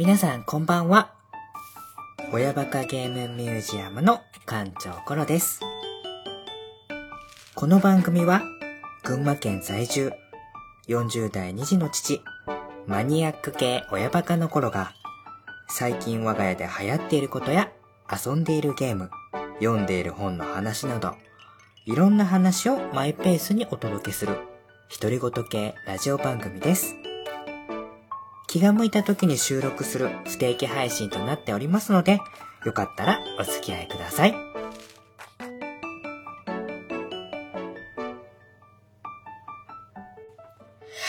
皆さんこんばんは。親バカゲームミュージアムの館長コロです。この番組は、群馬県在住、40代2児の父、マニアック系親バカの頃が、最近我が家で流行っていることや、遊んでいるゲーム、読んでいる本の話など、いろんな話をマイペースにお届けする、独り言系ラジオ番組です。気が向いた時に収録する不定期配信となっておりますので、よかったらお付き合いください。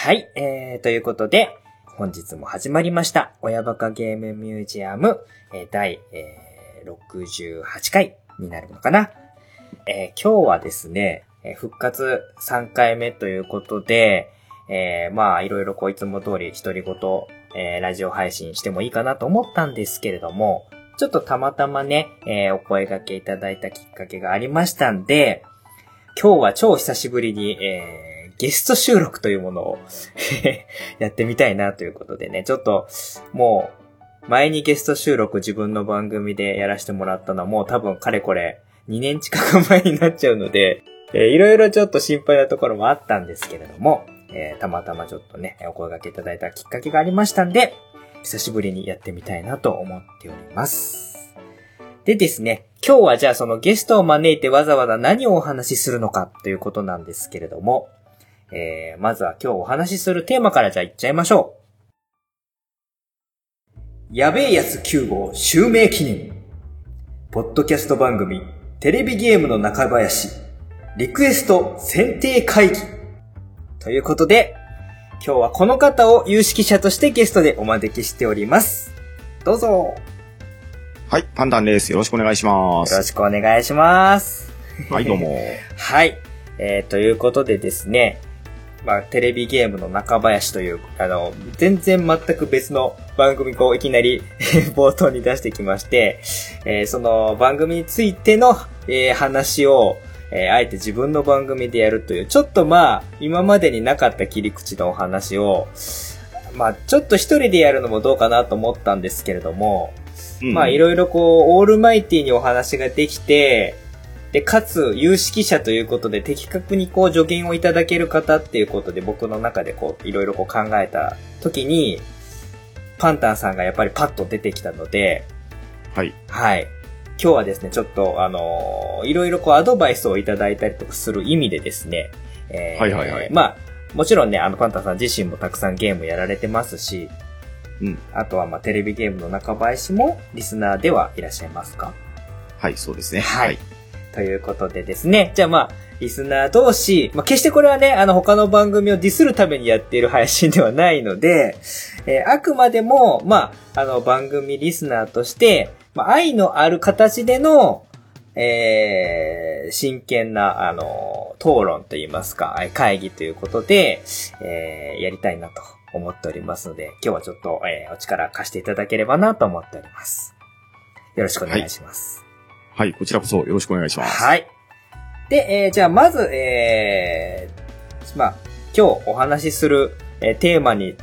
はい、えー、ということで、本日も始まりました、親バカゲームミュージアム、えー第、えー68回になるのかな。えー今日はですね、えー復活3回目ということで、えーまあ、いろいろこういつも通り独り言、えーラジオ配信してもいいかなと思ったんですけれども、ちょっとたまたまね、えーお声掛けいただいたきっかけがありましたんで、今日は超久しぶりに、えーゲスト収録というものを やってみたいなということでね、ちょっと、もう、前にゲスト収録自分の番組でやらせてもらったのはもう多分かれこれ2年近く前になっちゃうので、えーいろいろちょっと心配なところもあったんですけれども、えーたまたまちょっとね、お声掛けいただいたきっかけがありましたんで、久しぶりにやってみたいなと思っております。でですね、今日はじゃあそのゲストを招いてわざわざ何をお話しするのかということなんですけれども、えー、まずは今日お話しするテーマからじゃあいっちゃいましょう。やべえやつ9号襲名記念。ポッドキャスト番組、テレビゲームの中林、リクエスト選定会議。ということで、今日はこの方を有識者としてゲストでお招きしております。どうぞ、よはい、パンダンです。よろしくお願いします。ろしくお願いします。はい、どうも。はい。えー、ということでですね、まあ、テレビゲームの中林という、あの、全然全く別の番組をいきなり 冒頭に出してきまして、えーその番組についての、えー話を、えーあえて自分の番組でやるという、ちょっとまあ、今までになかった切り口のお話を、まあ、ちょっと一人でやるのもどうかなと思ったんですけれども、うんまあいろいろこう、オールマイティにお話ができて、で、かつ、有識者ということで、的確にこう、助言をいただける方っていうことで、僕の中でこう、いろいろこう考えた時に、パンタンさんがやっぱりパッと出てきたので、はい。はい。今日はですね、ちょっと、あのーいろいろこう、アドバイスをいただいたりとかする意味でですね、えはいはいはいまあ、もちろんね、あの、パンタンさん自身もたくさんゲームやられてますし、うん。あとは、まあ、テレビゲームの中林もリスナーではいらっしゃいますか？はい、そうですね。はい。ということでですね。じゃあまあ、リスナー同士、まあ決してこれはね、あの他の番組をディスるためにやっている配信ではないので、えーあくまでも、まあ、あの番組リスナーとして、まあ愛のある形での、えー真剣な、あの、討論といいますか、えー会議ということで、えーやりたいなと思っておりますので、今日はちょっと、えーお力貸していただければなと思っております。よろしくお願いします。はい、こちらこそよろしくお願いします。はい。で、えーじゃあまず、えーまあ、今日お話しする、えーテーマに、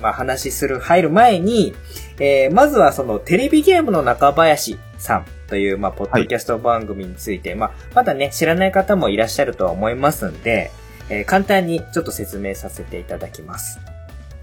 まあ、話しする、入る前に、えーまずはそのテレビゲームの中林さんという、まあ、ポッドキャスト番組について、まあ、まだね、知らない方もいらっしゃるとは思いますんで、えー簡単にちょっと説明させていただきます。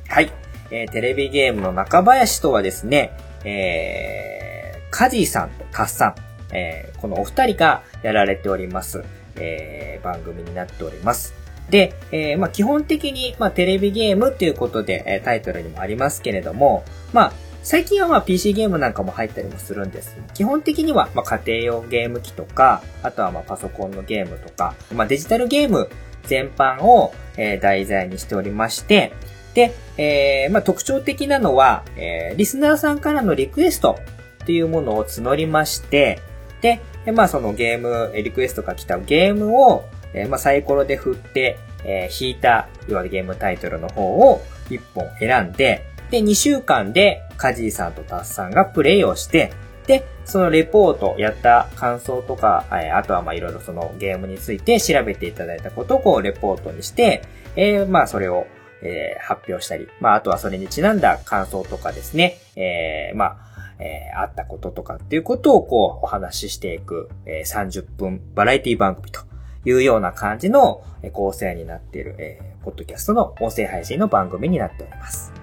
はい。えーテレビゲームの中林とはですね、えー、カジーさんとタッさん、えーこのお二人がやられております、えー番組になっております。で、えーまあ、基本的に、まあ、テレビゲームっていうことで、えータイトルにもありますけれども、まあ、最近はまあ PC ゲームなんかも入ったりもするんです。基本的にはまあ家庭用ゲーム機とか、あとはまあパソコンのゲームとか、まあデジタルゲーム全般を、えー題材にしておりまして、で、えーまあ特徴的なのは、えーリスナーさんからのリクエストっていうものを募りまして、で、まあそのゲーム、リクエストが来たゲームを、えーまあサイコロで振って、えー引いた、いわゆるゲームタイトルの方を1本選んで、で、2週間でカジーさんとタッさんがプレイをして、で、そのレポート、やった感想とか、あとはまあいろいろそのゲームについて調べていただいたことをこうレポートにして、えーまあそれを、えー、発表したり、まあ、あとはそれにちなんだ感想とかですね、えー、まあ、えー、あったこととかっていうことをこう、お話ししていく、えー、30分バラエティ番組というような感じの構成になっている、え、ポッドキャストの音声配信の番組になっております。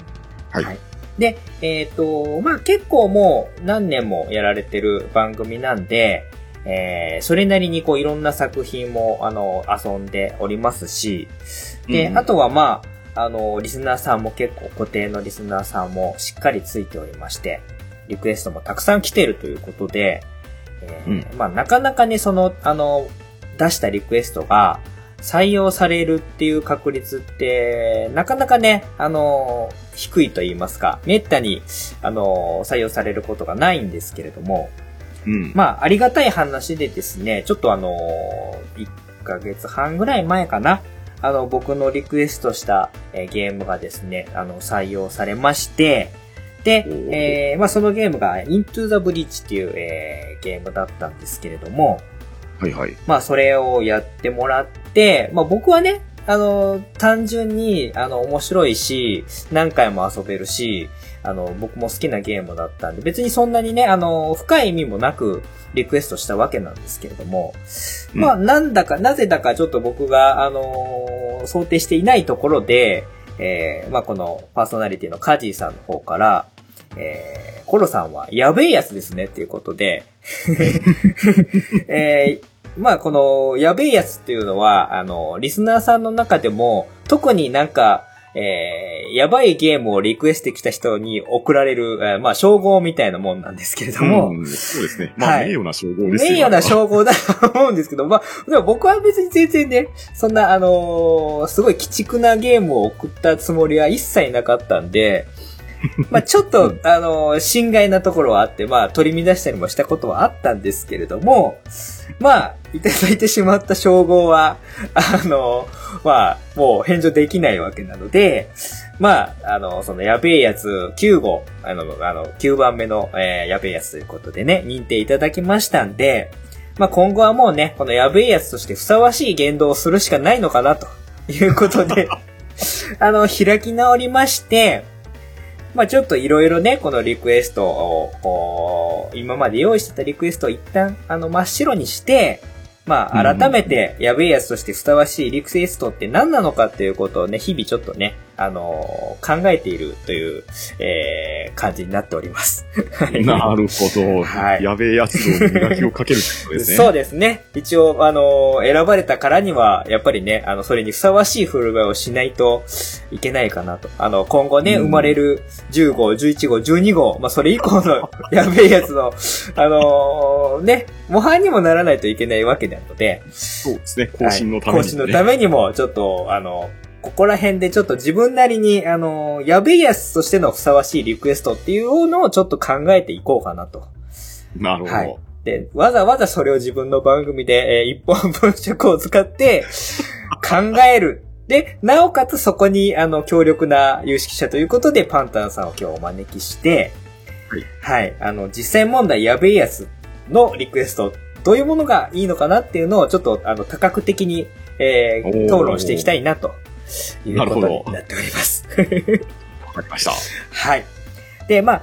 はい。はい、で、えっ、ー、と、まあ、結構もう何年もやられてる番組なんで、えー、それなりにこういろんな作品も、あの、遊んでおりますし、で、うん、あとはまあ、あの、リスナーさんも結構固定のリスナーさんもしっかりついておりまして、リクエストもたくさん来ているということで、えー、うん、まあ、なかなかね、その、あの、出したリクエストが採用されるっていう確率って、なかなかね、あの、低いと言いますか、めったに、あの、採用されることがないんですけれども、うん、まあ、ありがたい話でですね、ちょっとあの、1ヶ月半ぐらい前かな、あの、僕のリクエストした、えゲームがですね、あの、採用されまして、で、えー、まあそのゲームが Into the Breach っていう、えー、ゲームだったんですけれども、はいはい。まあそれをやってもらって、まあ僕はね、あの、単純に、あの、面白いし、何回も遊べるし、あの、僕も好きなゲームだったんで、別にそんなにね、あの、深い意味もなく、リクエストしたわけなんですけれども、うん、まあ、なんだか、なぜだかちょっと僕が、あの、想定していないところで、えー、まあ、このパーソナリティのカジーさんの方から、えー、コロさんはやべえやつですねっていうことで えー、まあこのやべえやつっていうのは、あの、リスナーさんの中でも、特になんか、えー、やばいゲームをリクエスト来た人に送られる、えー、まあ、称号みたいなもんなんですけれども。うん、そうですね。まあ、はい、名誉な称号ですね。名誉な称号だと思うんですけど、まあ、でも僕は別に全然ね、そんな、あのー、すごい鬼畜なゲームを送ったつもりは一切なかったんで、まあちょっと、あの、心外なところはあって、まあ取り乱したりもしたことはあったんですけれども、まあ、いただいてしまった称号は、あの、まあ、もう返上できないわけなので、まあ、あの、そのやべえやつ9号、あの、あの、9番目の、えー、やべえやつということでね、認定いただきましたんで、まあ今後はもうね、このやべえやつとしてふさわしい言動をするしかないのかな、ということで、あの、開き直りまして、まあちょっといろいろね、このリクエストを、今まで用意してたリクエストを一旦、あの、真っ白にして、まあ、改めて、やべえやつとしてふさわしいリクエストって何なのかっていうことをね、日々ちょっとね、あのー、考えているという、えー、感じになっております。なるほど。はい。やべえやつの磨きをかけるってことですね。そうですね。一応、あのー、選ばれたからには、やっぱりね、あの、それにふさわしい振る舞いをしないといけないかなと。あの、今後ね、生まれる10号、11号、12号、まあ、それ以降の やべえやつの、あのー、ね、模範にもならないといけないわけなので。そうですね。更新のために、ねはい、更新のためにも、ちょっと、あの、ここら辺でちょっと自分なりに、あの、やべえやつとしてのふさわしいリクエストっていうのをちょっと考えていこうかなと。なるほど。はい。で、わざわざそれを自分の番組で、えー、一本文尺を使って考える。で、なおかつそこに、あの、強力な有識者ということで、パンタンさんを今日お招きして、はい。はい。あの、実際問題やべえやつのリクエスト、どういうものがいいのかなっていうのを、ちょっと、あの、多角的に、えー、討論していきたいなということになっております。わかりました。はい。で、まあ、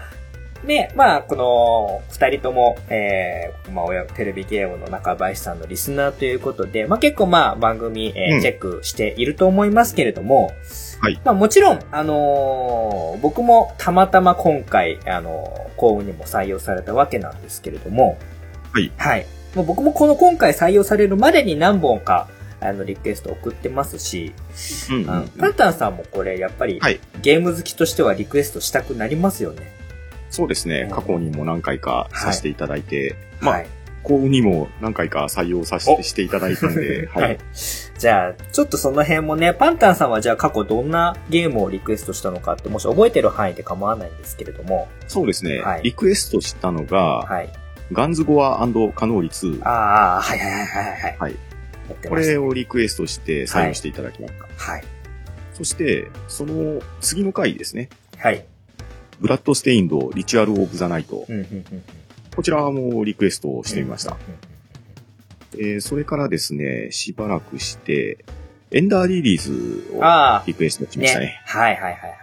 ね、まあ、この、二人とも、えー、まあ、テレビゲームの中林さんのリスナーということで、まあ結構まあ番組、えー、うん、チェックしていると思いますけれども、はい。まあもちろん、あのー、僕もたまたま今回、あのー、幸運にも採用されたわけなんですけれども、はい。はい。もう僕もこの今回採用されるまでに何本か、あの、リクエスト送ってますし、うんうんうん、パンタンさんもこれ、やっぱり、はい、ゲーム好きとしてはリクエストしたくなりますよね。そうですね。過去にも何回かさせていただいて、はい、まあ、はい幸運にも何回か採用させてしていただいたんで、はい。じゃあ、ちょっとその辺もね、パンタンさんはじゃあ過去どんなゲームをリクエストしたのかって、もし覚えてる範囲で構わないんですけれども。そうですね。はい、リクエストしたのが、はい、ガンズゴアカノーリ2。ああ、はいはいはいはい。はい。これをリクエストして採用していただきました。はい。そして、その次の回ですね。はい。 Bloodstained、Ritual of the Night。こちらもリクエストをしてみました。えー、それからですね、しばらくして、 Ender Liliesをリクエストしましたね。ねはいはいはいはい。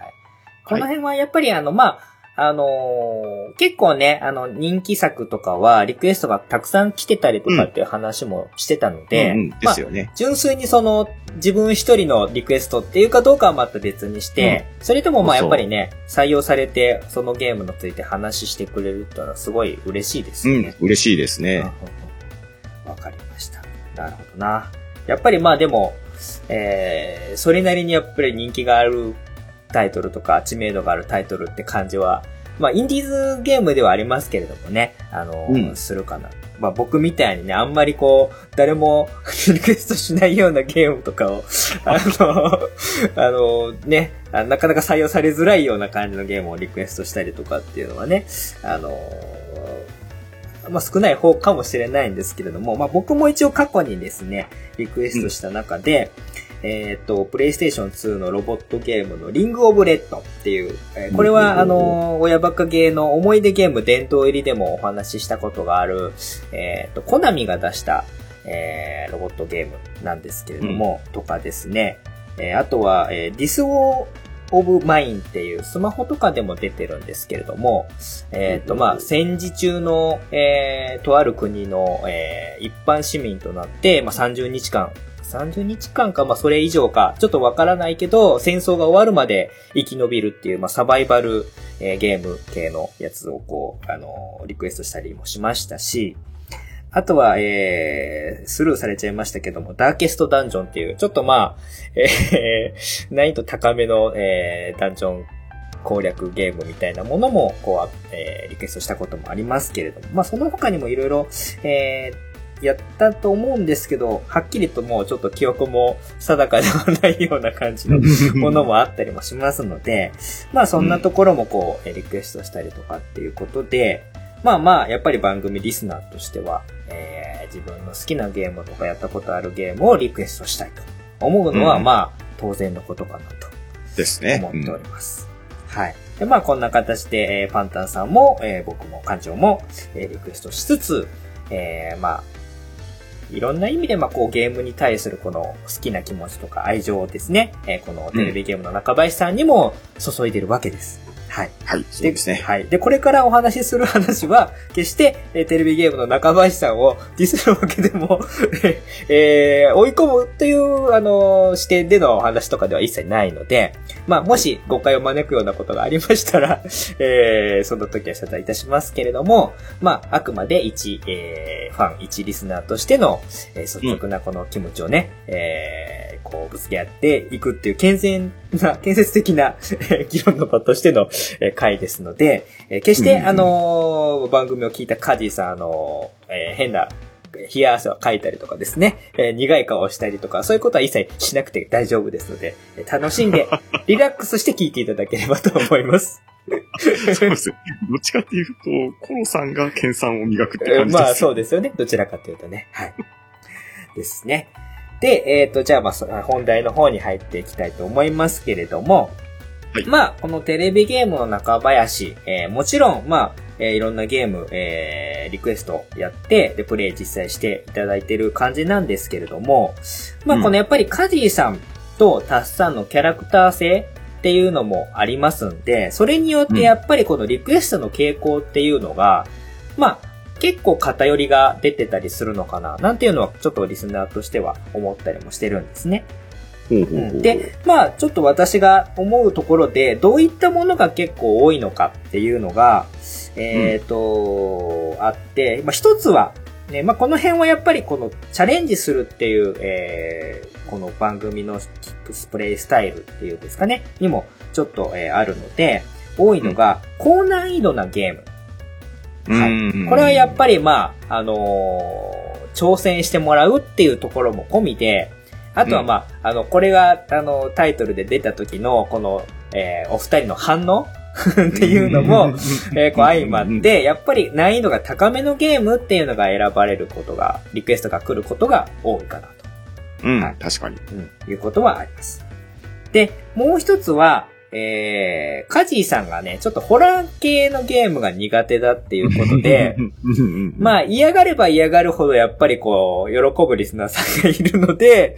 この辺はやっぱりあの、まあ、あのー、結構ね、あの、人気作とかは、リクエストがたくさん来てたりとかっていう話もしてたので、うんうんですよね、まあ、純粋にその、自分一人のリクエストっていうかどうかはまた別にして、うん、それともまあやっぱりね、採用されて、そのゲームについて話してくれるってのはすごい嬉しいですよね。うん、嬉しいですね。わかりました。なるほどな。やっぱりまあでも、えー、それなりにやっぱり人気があるタイトルとか知名度があるタイトルって感じは、まあ、インディーズゲームではありますけれどもね、あの、うん、するかな。まあ、僕みたいにね、あんまりこう、誰も リクエストしないようなゲームとかを、あの、あの、ね、なかなか採用されづらいような感じのゲームをリクエストしたりとかっていうのはね、あの、まあ、少ない方かもしれないんですけれども、まあ、僕も一応過去にですね、リクエストした中で、うん、えっ、と、プレイステーション2のロボットゲームの Ring of Red っていう、えー、これは、あの、親バカゲーの思い出ゲーム殿堂入りでもお話ししたことがある、えっ、と、コナミが出した、えー、ロボットゲームなんですけれども、うん、とかですね、えー、あとは、えー、 This War of Mine っていうスマホとかでも出てるんですけれども、えっ、ー、と、まあ、戦時中の、えー、とある国の、えー、一般市民となって、まあ、30日間、30日間か、まあ、それ以上か、ちょっとわからないけど、戦争が終わるまで生き延びるっていう、まあ、サバイバル、えー、ゲーム系のやつをこう、あのー、リクエストしたりもしましたし、あとは、えー、スルーされちゃいましたけども、ダーケストダンジョンっていう、ちょっとまあ、えー、難易度高めの、えー、ダンジョン攻略ゲームみたいなものも、こう、えー、リクエストしたこともありますけれども、まあ、その他にもいろいろ、えー、やったと思うんですけど、はっきりともうちょっと記憶も定かではないような感じの ものもあったりもしますので、まあそんなところもこう、リクエストしたりとかっていうことで、まあまあ、やっぱり番組リスナーとしては、えー、自分の好きなゲームとかやったことあるゲームをリクエストしたいと思うのは、うん、まあ、当然のことかなと。ですね。思っております。うん、はい。で、まあ、こんな形で、えー、パンタンさんも、えー、僕も館長も、えー、リクエストしつつ、えー、まあ、いろんな意味で、まあ、こう、ゲームに対するこの好きな気持ちとか愛情をですね、えー、このテレビゲームの中林さんにも注いでるわけです。はい。はい、そうですね。はい。で、これからお話しする話は、決して、えテレビゲームの中林さんをディスるわけでも えー、追い込むという、あのー、視点でのお話とかでは一切ないので、まあ、もし誤解を招くようなことがありましたら、えー、その時は謝罪いたしますけれども、まあ、あくまで一、えー、ファン、一リスナーとしての、えー、率直なこの気持ちをね、うん、えー、こう、ぶつけ合っていくっていう健全な、建設的な議論の場としての回ですので、決して、あの、番組を聞いたカディさん、あの、え変な、冷や汗をかいたりとかですね、えー、苦い顔をしたりとか、そういうことは一切しなくて大丈夫ですので、楽しんで、リラックスして聞いていただければと思います。そうです。どっちかっていうと、コロさんが研鑽を磨くって感じです、まあそうですよね。どちらかというとね。はい。ですね。で、えっ、ー、と、じゃあ、まあ、本題の方に入っていきたいと思いますけれども、はい、まあ、このテレビゲームの中林、えー、もちろん、まあ、えー、いろんなゲーム、えー、リクエストやって、で、プレイ実際していただいてる感じなんですけれども、まあ、このやっぱりカジーさんとタッサンのキャラクター性っていうのもありますんで、それによってやっぱりこのリクエストの傾向っていうのが、まあ、結構偏りが出てたりするのかな、なんていうのはちょっとリスナーとしては思ったりもしてるんですね。で、まあ、ちょっと私が思うところで、どういったものが結構多いのかっていうのが、えっ、ー、と、うん、あって、まあ、一つは、ね、まあ、この辺はやっぱりこのチャレンジするっていう、えー、この番組のキックスプレイスタイルっていうんですかね、にもちょっと、えー、あるので、多いのが、高難易度なゲーム。はい。これはやっぱりまあ、あのー、挑戦してもらうっていうところも込みで、あとはまあ、うん、あの、これが、あの、タイトルで出た時の、この、えー、お二人の反応 っていうのも、えー、こう相まって、やっぱり難易度が高めのゲームっていうのが選ばれることが、リクエストが来ることが多いかなと。うん、はい、確かに。うん、いうことはあります。で、もう一つは、えー、カジーさんがね、ちょっとホラー系のゲームが苦手だっていうことで、まあ嫌がれば嫌がるほどやっぱりこう、喜ぶリスナーさんがいるので、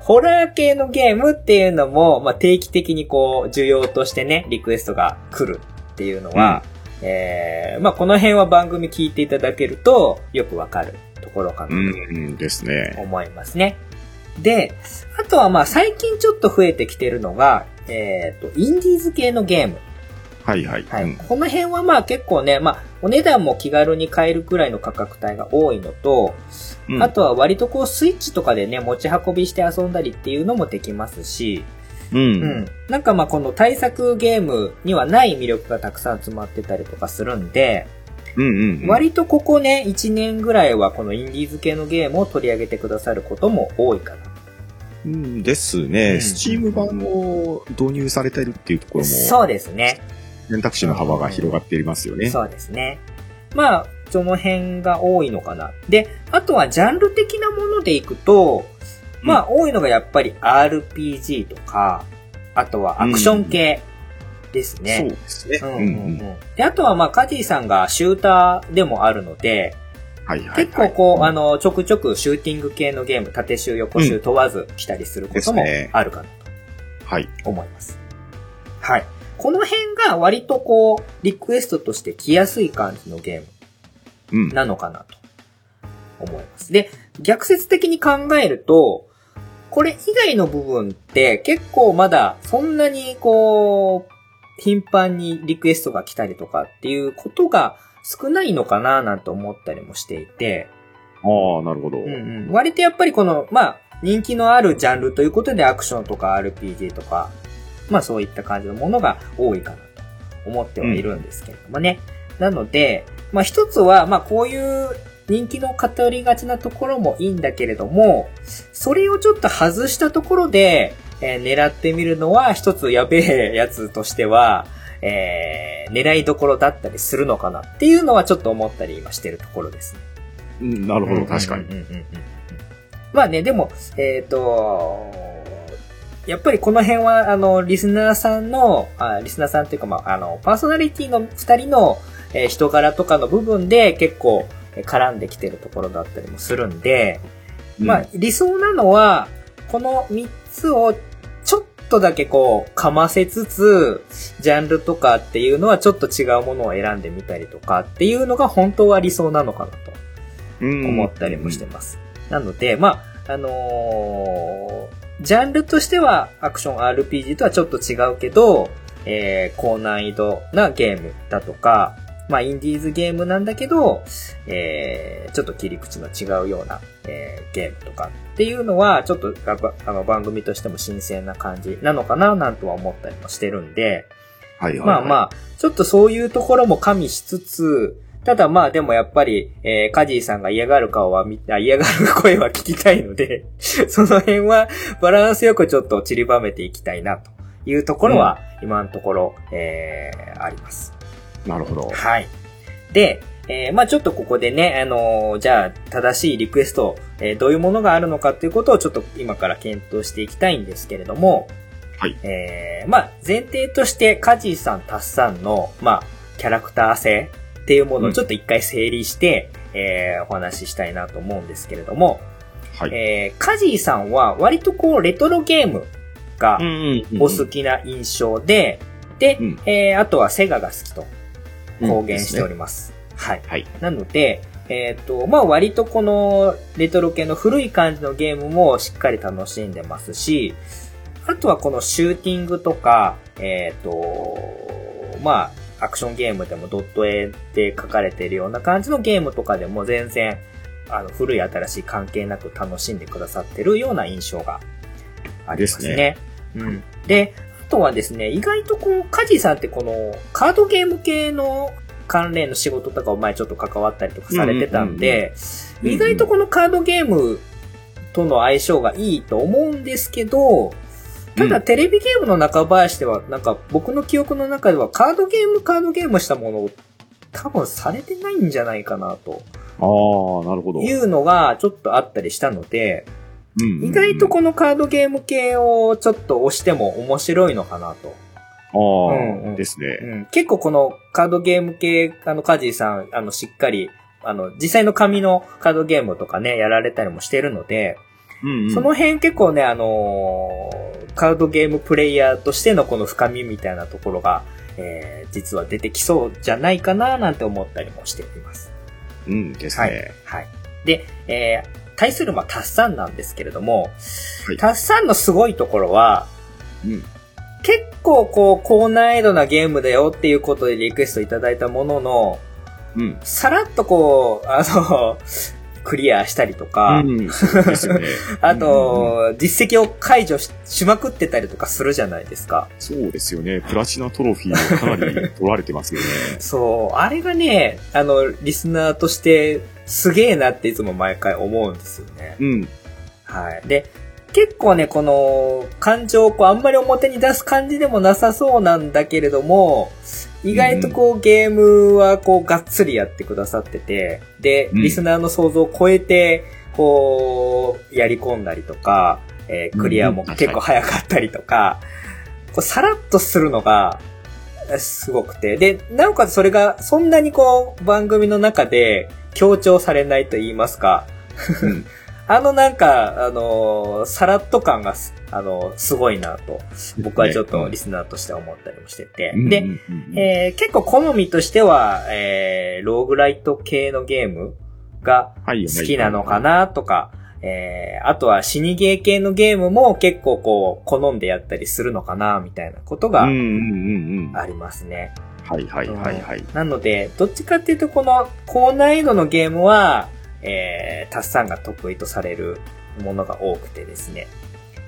ホラー系のゲームっていうのも、まあ定期的にこう、需要としてね、リクエストが来るっていうのは、うん、えー、まあこの辺は番組聞いていただけると、よくわかるところかなと。うんですね。思いますね。で、あとはまあ最近ちょっと増えてきてるのが、えっ、ー、と、インディーズ系のゲーム。はいはい。はい。うん、この辺はまあ結構ね、まあ、お値段も気軽に買えるくらいの価格帯が多いのと、うん、あとは割とこうスイッチとかでね、持ち運びして遊んだりっていうのもできますし、うん。うん。なんかまあこの対策ゲームにはない魅力がたくさん詰まってたりとかするんで、うんうんうん、割とここね、1年ぐらいはこのインディーズ系のゲームを取り上げてくださることも多いかなうんですね。スチーム版を導入されてるっていうところも。そうですね。選択肢の幅が広がっていますよね。そうですね。まあ、その辺が多いのかな。で、あとはジャンル的なものでいくと、まあ、多いのがやっぱり RPG とか、あとはアクション系ですね。そうですね。うんうんうん。で、あとはまあ、カジーさんがシューターでもあるので、はいはい、はい、結構こう、あの、ちょくちょくシューティング系のゲーム、縦集、横集問わず来たりすることもあるかなと。はい。思います。はい。この辺が割とこう、リクエストとして来やすい感じのゲームなのかなと思います。で、逆説的に考えると、これ以外の部分って結構まだそんなにこう、頻繁にリクエストが来たりとかっていうことが少ないのかななんて思ったりもしていて。ああ、なるほど。うんうん。割とやっぱりこの、まあ、人気のあるジャンルということでアクションとか RPG とか、まあそういった感じのものが多いかなと思ってはいるんですけれどもね。うん、なので、まあ一つは、まあこういう人気の偏りがちなところもいいんだけれども、それをちょっと外したところで、えー、狙ってみるのは一つやべえやつとしては、えー、狙いどころだったりするのかなっていうのはちょっと思ったり今してるところですね。うん、なるほど、確かに。まあね、でも、えっ、ー、と、やっぱりこの辺は、あの、リスナーさんの、あリスナーさんっていうか、まあ、あの、パーソナリティの二人の、えー、人柄とかの部分で結構絡んできてるところだったりもするんで、うん、まあ、理想なのは、この三つをとだけこう、かませつつ、ジャンルとかっていうのはちょっと違うものを選んでみたりとかっていうのが本当は理想なのかなと思ったりもしてます。なので、まあ、あのー、ジャンルとしてはアクション RPG とはちょっと違うけど、えー、高難易度なゲームだとか、まあ、インディーズゲームなんだけど、えー、ちょっと切り口の違うような、えー、ゲームとかっていうのは、ちょっと、あの、番組としても新鮮な感じなのかな、なんとは思ったりもしてるんで、はいはい、はい、まあまあ、ちょっとそういうところも加味しつつ、ただまあでもやっぱり、えー、カジーさんが嫌がる顔は見 た、嫌がる声は聞きたいので その辺はバランスよくちょっと散りばめていきたいなというところは、今のところ、うん、えー、あります。なるほど。はい。で、えー、まあちょっとここでね、あのー、じゃあ正しいリクエスト、えー、どういうものがあるのかっていうことをちょっと今から検討していきたいんですけれども、はい。えー、まあ前提としてカジーさん、タッさんの、まあキャラクター性っていうものをちょっと一回整理して、うん、えー、お話ししたいなと思うんですけれども、はい。えー、カジーさんは割とこうレトロゲームがお好きな印象で、で、うん、えー、あとはセガが好きと。公言しております。うん、はい。はい。なので、えっ、ー、と、まあ割とこのレトロ系の古い感じのゲームもしっかり楽しんでますし、あとはこのシューティングとか、えっ、ー、と、まあ、アクションゲームでもドット絵で書かれているような感じのゲームとかでも全然、あの、古い新しい関係なく楽しんでくださってるような印象がありますね。ねうん。で、とはですね、意外とこう、カジさんってこの、カードゲーム系の関連の仕事とかを前ちょっと関わったりとかされてたんで、意外とこのカードゲームとの相性がいいと思うんですけど、ただテレビゲームの中林では、なんか僕の記憶の中ではカードゲーム、カードゲームしたものを多分されてないんじゃないかなと。ああ、なるほど。いうのがちょっとあったりしたので、意外とこのカードゲーム系をちょっと押しても面白いのかなと。うんうん、ですね、うん。結構このカードゲーム系、あの、カジーさん、あの、しっかり、あの、実際の紙のカードゲームとかね、やられたりもしてるので、うんうん、その辺結構ね、あのー、カードゲームプレイヤーとしてのこの深みみたいなところが、えー、実は出てきそうじゃないかななんて思ったりもしております。うんですね。はい。はい、で、えー、対する、まあ、タッサンなんですけれども、はい、タッサンのすごいところは、うん、結構こう、高難易度なゲームだよっていうことでリクエストいただいたものの、うん、さらっとこう、あの、クリアしたりとか、うんね、あと、実績を解除しまくってたりとかするじゃないですか。そうですよね。プラチナトロフィーをかなり取られてますよね。そう。あれがね、あの、リスナーとしてすげえなっていつも毎回思うんですよね。うん。はい。で、結構ね、この感情をこうあんまり表に出す感じでもなさそうなんだけれども、意外とこう、ゲームはこうがっつりやってくださってて、で、リスナーの想像を超えて、こう、やり込んだりとか、えー、クリアも結構早かったりとか、こうさらっとするのが、すごくて。で、なおかつそれがそんなにこう、番組の中で強調されないと言いますか、あのなんか、あのー、さらっと感が、あのー、すごいなと、僕はちょっとリスナーとして思ったりもしてて。で、えー、結構好みとしては、えー、ローグライト系のゲームが好きなのかなとか、えー、あとは死にゲー系のゲームも結構こう、好んでやったりするのかなみたいなことがありますね。はいはいはいはい。なので、どっちかっていうとこの高難易度のゲームは、えー、タッサンが得意とされるものが多くてですね。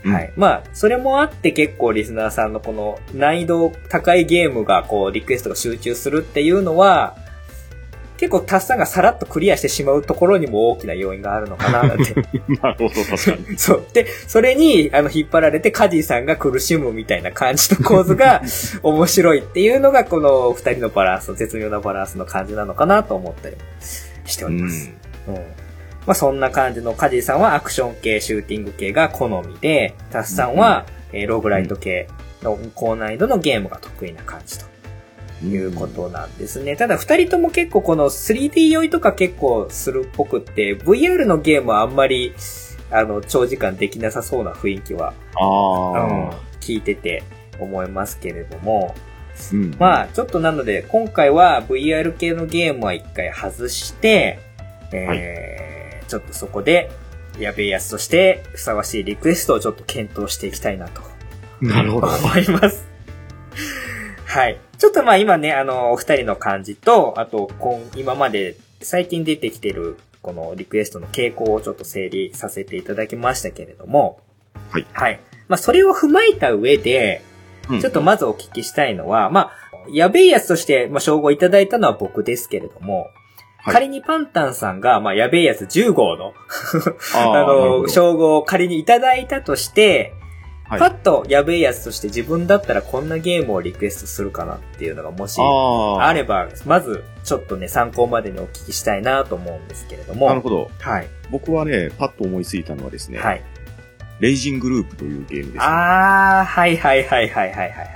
うん、はい。まあ、それもあって結構リスナーさんのこの難易度高いゲームがこうリクエストが集中するっていうのは、結構タッサンがさらっとクリアしてしまうところにも大きな要因があるのかな、なんて。なるほど、確かに。そう。で、それに、あの、引っ張られてカジーさんが苦しむみたいな感じの構図が 面白いっていうのが、この二人のバランス、絶妙なバランスの感じなのかなと思ったりしております。うん。まあそんな感じのカジーさんはアクション系、シューティング系が好みで、タスさんは、えー、ローグライト系の高難易度のゲームが得意な感じと。いうことなんですね。ただ二人とも結構この 3D 酔いとか結構するっぽくって、VR のゲームはあんまり、あの、長時間できなさそうな雰囲気は、あうん、聞いてて思いますけれども、うん、まあ、ちょっとなので、今回は VR 系のゲームは一回外して、えー、はい、ちょっとそこで、やべえやつとしてふさわしいリクエストをちょっと検討していきたいなと。なるほど。思います。はい。ちょっとまあ今ね、あの、お二人の感じと、あと、今、今まで最近出てきてる、このリクエストの傾向をちょっと整理させていただきましたけれども。はい。はい。まあそれを踏まえた上で、ちょっとまずお聞きしたいのは、うん、まあ、やべえやつとして、まあ、称号いただいたのは僕ですけれども、はい、仮にパンタンさんが、まあ、やべえやつ10号の あの、称号を仮にいただいたとして、はい、パッとやべえやつとして自分だったらこんなゲームをリクエストするかなっていうのがもしあれば、まずちょっとね、参考までにお聞きしたいなと思うんですけれども。なるほど。はい。僕はね、パッと思いついたのはですね、はい。レイジングループというゲームです、ね。あー、はいはいはいはいはいはい。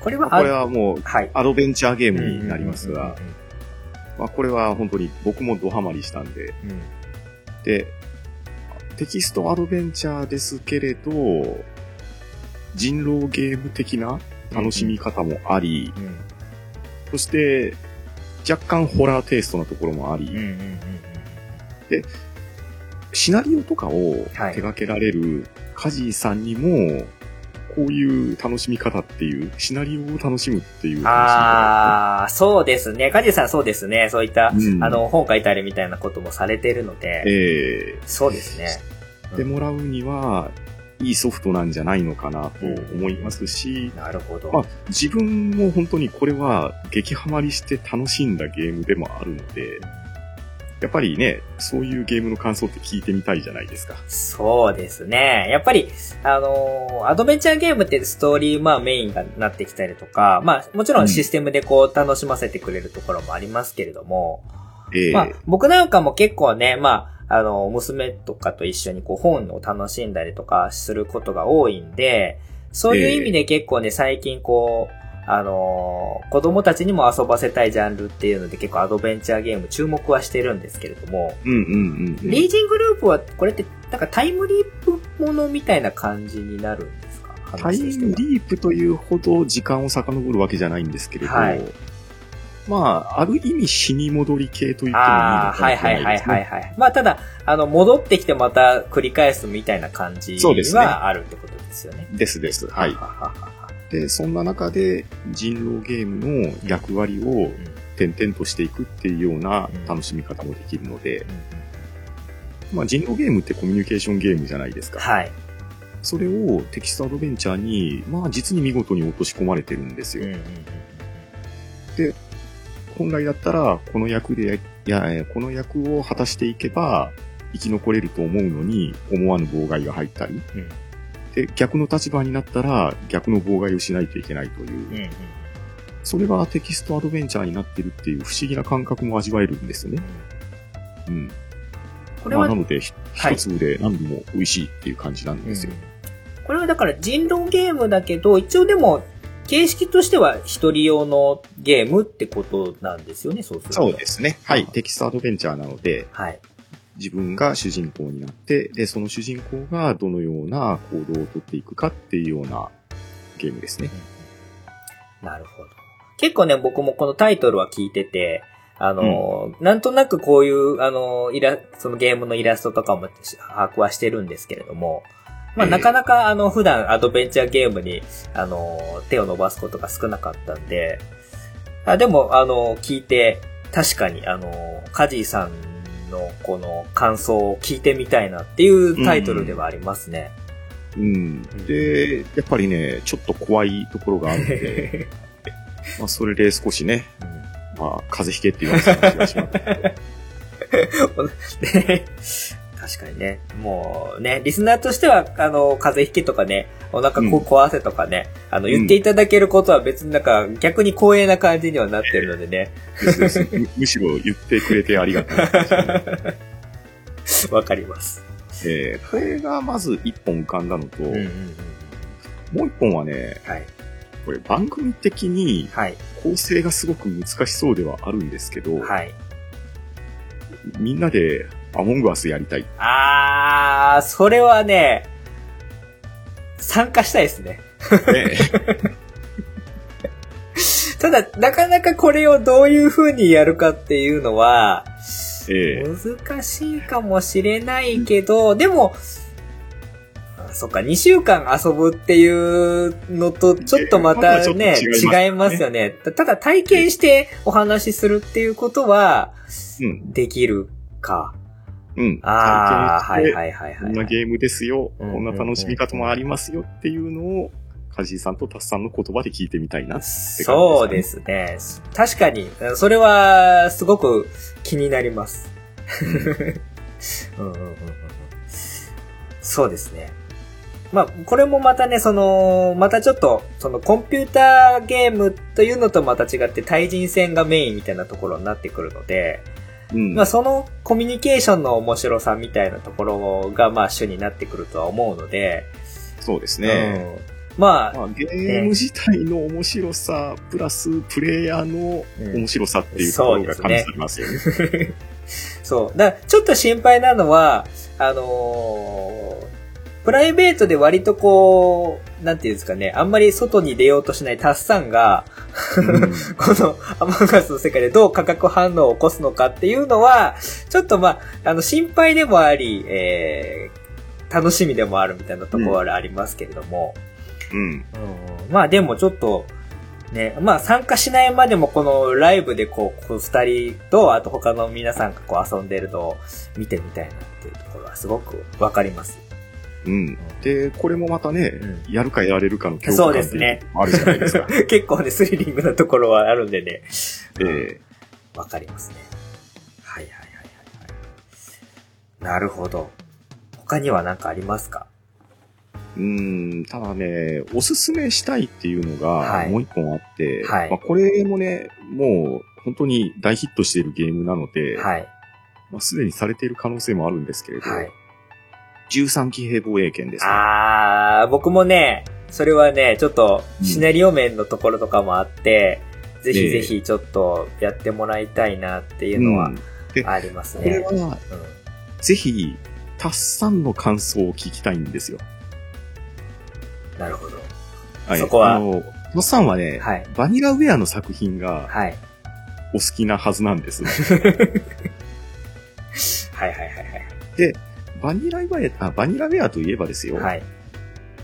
これは、これはもう、はい、アドベンチャーゲームになりますが、まあ、これは本当に僕もドハマりしたんで、うん、で、テキストアドベンチャーですけれど、人狼ゲーム的な楽しみ方もあり、うん。うん、そして若干ホラーテイストなところもあり、で、シナリオとかを手掛けられるカジーさんにも、こういう楽しみ方っていう、シナリオを楽しむっていうああ、そうですね。カジさんそうですね。そういった、うん、あの、本書いたりみたいなこともされてるので。ええー、そうですね。でもらうには、いいソフトなんじゃないのかなと思いますし、うん、なるほど。まあ、自分も本当にこれは激ハマりして楽しんだゲームでもあるので、やっぱりね、そういうゲームの感想って聞いてみたいじゃないですか。そうですね。やっぱり、あのー、アドベンチャーゲームってストーリー、まあメインがなってきたりとか、まあもちろんシステムでこう楽しませてくれるところもありますけれども、うん、えー、まあ僕なんかも結構ね、まあ、あの、娘とかと一緒にこう本を楽しんだりとかすることが多いんで、そういう意味で結構ね、最近こう、あのー子供たちにも遊ばせたいジャンルっていうので結構アドベンチャーゲーム注目はしてるんですけれども、うんうんうんうん。リージングループはこれってなんかタイムリープものみたいな感じになるんですか？タイムリープというほど時間を遡るわけじゃないんですけれど、はいまあ、ある意味死に戻り系と言ってもいいのかもしはいはいはいれないですね。はいはい。まあただ、あの、戻ってきてまた繰り返すみたいな感じそうですねはあるってことですよね。ですです。はい。ははははで、そんな中で人狼ゲームの役割を点々としていくっていうような楽しみ方もできるので、まあ人狼ゲームってコミュニケーションゲームじゃないですか。はい。それをテキストアドベンチャーに、まあ実に見事に落とし込まれてるんですよ。うんうんうん本来だったら、この役で、いや、えーこの役を果たしていけば、生き残れると思うのに、思わぬ妨害が入ったり、うんで、逆の立場になったら、逆の妨害をしないといけないという、うんうんそれがテキストアドベンチャーになってるっていう不思議な感覚も味わえるんですよね。うん。まあ、これは、なので、一粒で何度も美味しいっていう感じなんですよ。うんこれはだから人狼ゲームだけど、一応でも、形式としては一人用のゲームってことなんですよね、そうすると。そうですね。はい。テキストアドベンチャーなので、はい。自分が主人公になって、で、その主人公がどのような行動をとっていくかっていうようなゲームですね。なるほど。結構ね、僕もこのタイトルは聞いてて、あの、なんとなくこういう、あの、イラ、そのゲームのイラストとかも把握はしてるんですけれども、まあ、ええなかなか、あの、普段アドベンチャーゲームに、あの、手を伸ばすことが少なかったんで、あでも、あの、聞いて、確かに、あの、カジーさんのこの感想を聞いてみたいなっていうタイトルではありますね。うん。で、やっぱりね、ちょっと怖いところがあるので、まあ、それで少しね、まあ、風邪ひけって言われてた気がします。ね確かにね。もうね、リスナーとしては、あの、風邪ひきとかね、お腹こううん壊せとかね、あの、言っていただけることは別になんか逆に光栄な感じにはなってるのでね。む むしろ言ってくれてありがたいですね。わかります。えーこれがまず一本浮かんだのと、うんうんうん。もう一本はね、はい。これ番組的にはい。構成がすごく難しそうではあるんですけど、はい。みんなでアモングアスやりたい。あー、それはね、参加したいですね。ね ただ、なかなかこれをどういう風にやるかっていうのは、ええ難しいかもしれないけど、でも、あそっか、2週間遊ぶっていうのと、ちょっとまたね、違いますよね。たただ体験してお話しするっていうことは、うん。できるか。うん。ああ、はいはいはいはい。こんなゲームですよ、うんこんな楽しみ方もありますよっていうのを、カジーさんとタスさんの言葉で聞いてみたいな。そうですね。確かに、それは、すごく気になります。うん うんうんうんそうですね。まあ、これもまたね、その、またちょっと、そのコンピューターゲームというのとまた違って対人戦がメインみたいなところになってくるので、うん。まあそのコミュニケーションの面白さみたいなところがまあ主になってくるとは思うので、そうですね。うんまあ、まあ、ゲーム自体の面白さ、プラスプレイヤーの面白さっていうところが加味されますよね。そう。だからちょっと心配なのは、あのープライベートで割とこう、なんていうんですかね、あんまり外に出ようとしないタスさんが、うん このアマンガスの世界でどう化学反応を起こすのかっていうのは、ちょっとまあ、あの、心配でもあり、えー、楽しみでもあるみたいなところはありますけれども、うん。うんまあでもちょっと、ね、まあ参加しないまでもこのライブでこう、こう二人と、あと他の皆さんがこう遊んでるのを見てみたいなっていうところはすごくわかります。うん。で、これもまたね、うやるかやられるかの共そう感っていうですねのもあるじゃないですか。結構ね、スリリングなところはあるんでね。えわかりますね。はいはいはいはいはい。なるほど。他には何かありますか？ーうん、ただね、おすすめしたいっていうのが、はいもう一本あって、はいまあ、これもね、もう本当に大ヒットしているゲームなので、はい。まあ、すでにされている可能性もあるんですけれど、はい。13騎兵防衛権ですね。あー、僕もね、それはね、ちょっとシナリオ面のところとかもあって、ぜひぜひちょっとやってもらいたいなっていうのはうんでありますこれね。は、うんぜひ、タッサンの感想を聞きたいんですよ。なるほど。はい。そこは？あの、タッサンはね、はい。バニラウェアの作品がはい。お好きなはずなんです。はいはいはいバニラウェア、あ、バニラウェアといえばですよ。はい。はい。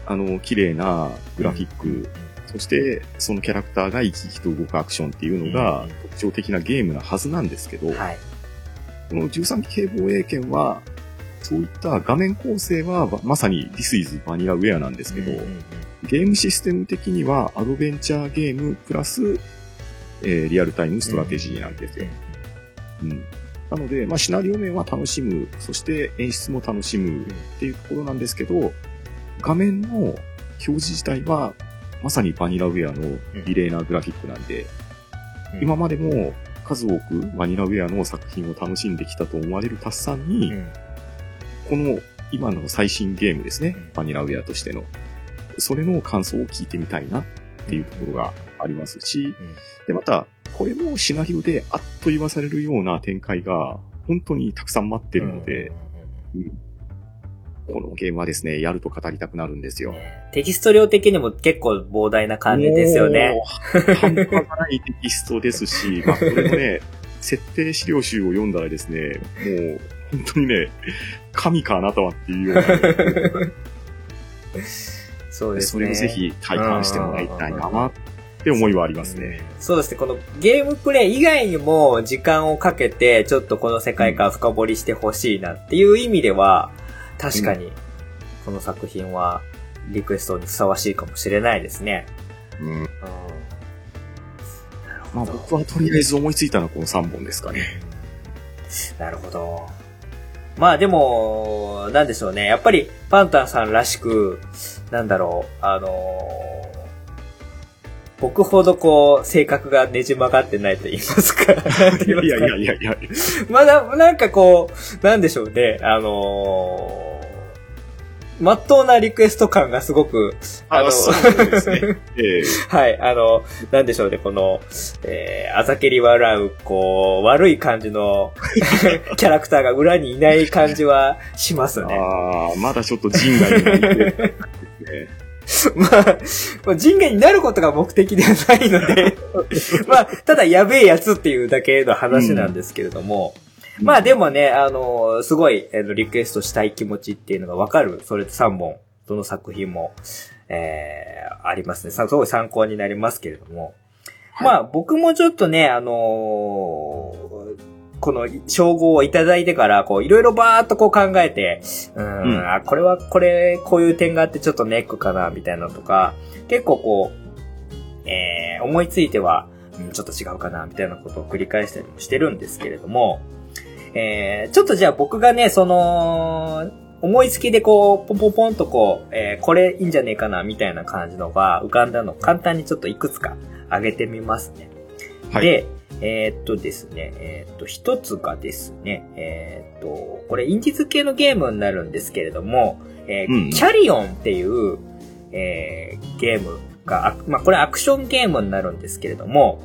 あの、綺麗なグラフィック、そして、そのキャラクターが生き生きと動くアクションっていうのがうん特徴的なゲームなはずなんですけど、はい。この13系防衛権は、そういった画面構成はままさに This is Vanilla Ware なんですけど、うんうんうんゲームシステム的にはアドベンチャーゲームプラス、えーリアルタイムストラテジーなんですよ。うんなので、まあ、シナリオ面は楽しむ、そして演出も楽しむっていうところなんですけど、画面の表示自体は、まさにバニラウェアの美麗なグラフィックなんで、うん。今までも数多くバニラウェアの作品を楽しんできたと思われるタッサンに、うん。この今の最新ゲームですね。うん、バニラウェアとしての、それの感想を聞いてみたいなっていうところがありますし、で、また、これもシナリオであっと言わされるような展開が本当にたくさん待ってるので、このゲームはですね、やると語りたくなるんですよ。テキスト量的にも結構膨大な感じですよね。半端ないテキストですし、まあ、これもね、設定資料集を読んだらですね、もう、本当にね、神かあなたはっていうような、そうですね。それをぜひ体感してもらいたいなって思いはありますね。そうですね。このゲームプレイ以外にも時間をかけて、ちょっとこの世界観深掘りしてほしいなっていう意味では、確かに、この作品はリクエストにふさわしいかもしれないですね。うん。うんまあ僕はとりあえず思いついたのはこの3本ですかね。なるほど。まあでも、なんでしょうね。やっぱりパンタンさんらしく、なんだろう、あのー僕ほどこう、性格がねじ曲がってないと言いますか。いや言いやいやいや。まだ、なんかこう、なんでしょうね。あのーまっとうなリクエスト感がすごく、あの、そうですね。ええはい、あの、なんでしょうね、この、えー、あざけり笑う、こう、悪い感じの キャラクターが裏にいない感じはしますね。ああ、まだちょっと人外にないって。まあ、まあ人間になることが目的ではないので、まあ、ただやべえやつっていうだけの話なんですけれども、まあでもね、あの、すごい、あの、リクエストしたい気持ちっていうのがわかる、それ3本、どの作品も、えー、ありますね。さすごい参考になりますけれども。まあ僕もちょっとね、あのーこの称号をいただいてから、こう、いろいろばーっとこう考えて、うん、うんあ、これは、これ、こういう点があってちょっとネックかな、みたいなのとか、結構こう、えー、思いついては、うん、ちょっと違うかな、みたいなことを繰り返したりもしてるんですけれども、えー、ちょっとじゃあ僕がね、その、思いつきでこう、ポンポンポンとこう、えー、これいいんじゃねえかな、みたいな感じのが浮かんだのを簡単にちょっといくつか挙げてみますね。はい。で、えーっとですね、えーっと、一つがですね、えーっと、これ、インディーズ系のゲームになるんですけれども、えーうんキャリオンっていう、えーゲームが、あまあ、これアクションゲームになるんですけれども、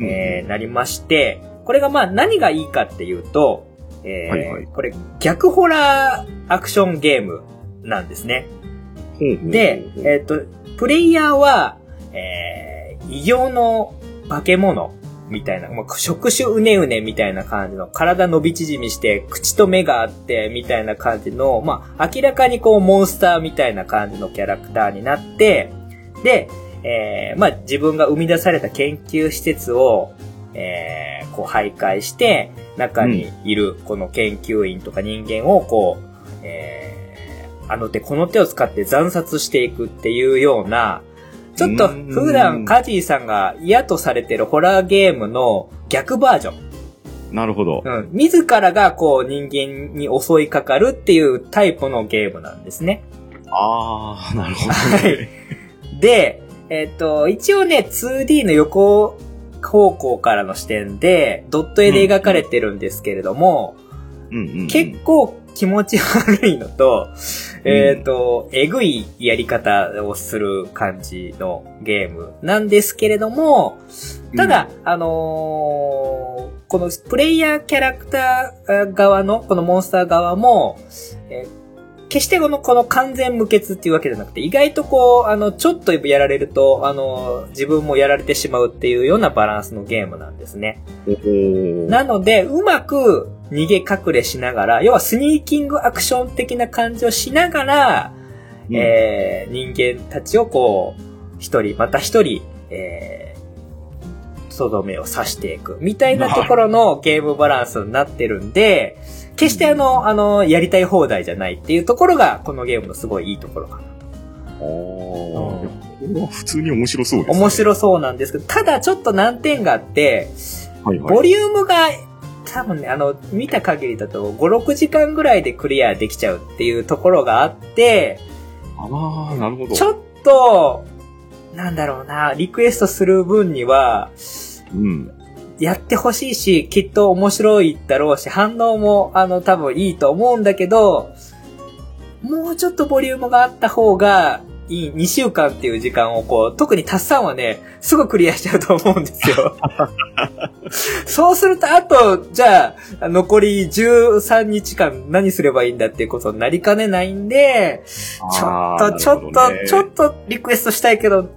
えーなりまして、これがまあ何がいいかっていうと、えーはいはい。これ逆ホラーアクションゲームなんですね。ほうほうで、えっ、と、プレイヤーは、えー、異形の化け物みたいな、まあ、触手うねうねみたいな感じの、体伸び縮みして、口と目があって、みたいな感じの、まあ、明らかにこう、モンスターみたいな感じのキャラクターになって、で、えー、まあ、自分が生み出された研究施設を、えー、こう、徘徊して、中にいる、この研究員とか人間を、こう、えー、あの手この手を使って惨殺していくっていうような、ちょっと普段カジーさんが嫌とされてるホラーゲームの逆バージョン。なるほど。うん。自らがこう人間に襲いかかるっていうタイプのゲームなんですね。ああ、なるほどはいね。で、えっ、と、一応ね、2D の横方向からの視点で、ドット絵で描かれてるんですけれども、うんうんうん結構気持ち悪いのと、えっ、と、えぐいやり方をする感じのゲームなんですけれども、ただ、あのーこのプレイヤーキャラクター側の、このモンスター側も、えー決してこの、この完全無欠っていうわけじゃなくて、意外とこう、あの、ちょっとやられると、あの、自分もやられてしまうっていうようなバランスのゲームなんですね。なので、うまく逃げ隠れしながら、要はスニーキングアクション的な感じをしながら、うんえー、人間たちをこう、一人、また一人、えー、とどめを刺していく、みたいなところのゲームバランスになってるんで、決してあの、あの、やりたい放題じゃないっていうところが、このゲームのすごいいいところかな。あーこれは普通に面白そうですね。面白そうなんですけど、ただちょっと難点があって、はいはい。ボリュームが、多分ね、あの、見た限りだと5、6時間ぐらいでクリアできちゃうっていうところがあって、ああ、なるほど。ちょっと、なんだろうな、リクエストする分には、うん。やってほしいし、きっと面白いだろうし、反応も、あの、多分いいと思うんだけど、もうちょっとボリュームがあった方が、いい、2週間っていう時間をこう、特にタッサンはね、すぐクリアしちゃうと思うんですよ。そうすると、あと、じゃあ、残り13日間何すればいいんだっていうことになりかねないんで、ちょっと、ちょっと、ちょと。っとリクエストしたいけど、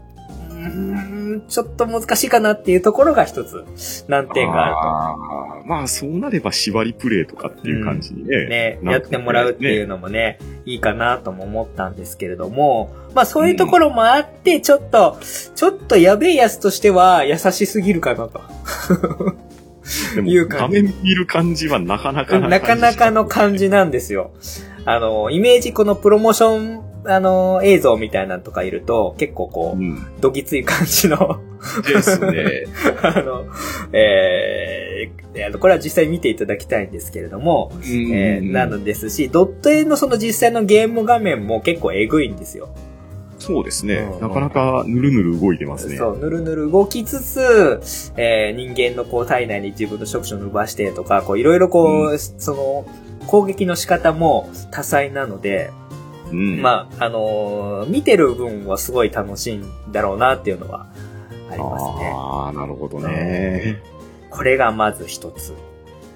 んちょっと難しいかなっていうところが一つ難点があるあーまあ、そうなれば縛りプレイとかっていう感じにと。ね。ね、なんかやってもらうっていうのもね、いいかなとも思ったんですけれども、まあそういうところもあって、ちょっと、ちょっとやべえやつとしては優しすぎるかなと。でもいう感じ画面見る感じはなかなかなかなかの感じなんですよ。あの、イメージこのプロモーション、あの、映像みたいなのとかいると、結構こう、うん。どぎつい感じの、ですね。あの、えー、これは実際見ていただきたいんですけれども、えーなのですし、ドット絵のその実際のゲーム画面も結構えぐいんですよ。そうですねうん。なかなかぬるぬる動いてますね。そう、ぬるぬる動きつつ、えー人間のこう体内に自分の触手を伸ばしてとか、こういろいろこう、その、攻撃の仕方も多彩なので、うん。まあ、あのー見てる分はすごい楽しいんだろうなっていうのはありますね。ああ、なるほどね。これがまず一つ。で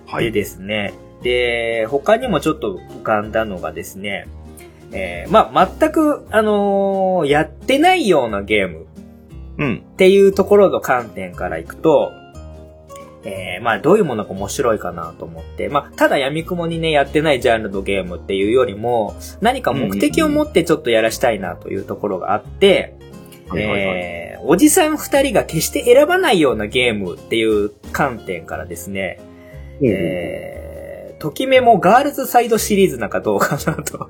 はい。ですね、で、他にもちょっと浮かんだのがですね、えーまあ、全く、あのーやってないようなゲームうん。っていうところの観点からいくと、えーまあ、どういうものが面白いかなと思って、まあ、ただ闇雲にね、やってないジャンルのゲームっていうよりも、何か目的を持ってちょっとやらしたいなというところがあって、はいはいはい。えーおじさん二人が決して選ばないようなゲームっていう観点からですね、えー、ときめもガールズサイドシリーズなんかどうかなと。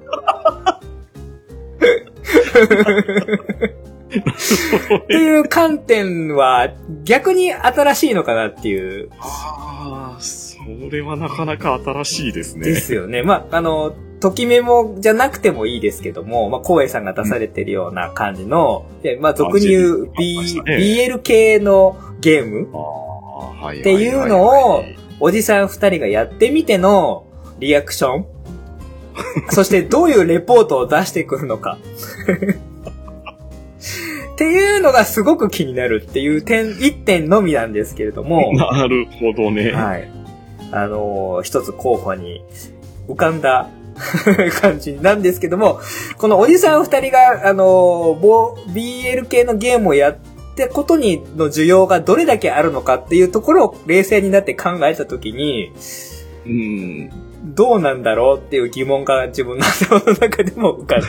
っていう観点は逆に新しいのかなっていう。ああ、それはなかなか新しいですね。ですよね。まあ、あの、ときメモじゃなくてもいいですけども、まあ、光栄さんが出されてるような感じの、で、まあ、俗に言うあ B、BL 系のゲーム。っていうのをおじさん二人がやってみてのリアクション そしてどういうレポートを出してくるのか っていうのがすごく気になるっていう点、一点のみなんですけれども、なるほどね。はい。あのー一つ候補に浮かんだ感じなんですけども、このおじさん二人が、あのーボ BL 系のゲームをやったことにの需要がどれだけあるのかっていうところを冷静になって考えたときに、うん。どうなんだろうっていう疑問が自分の頭の中でも浮かんだ。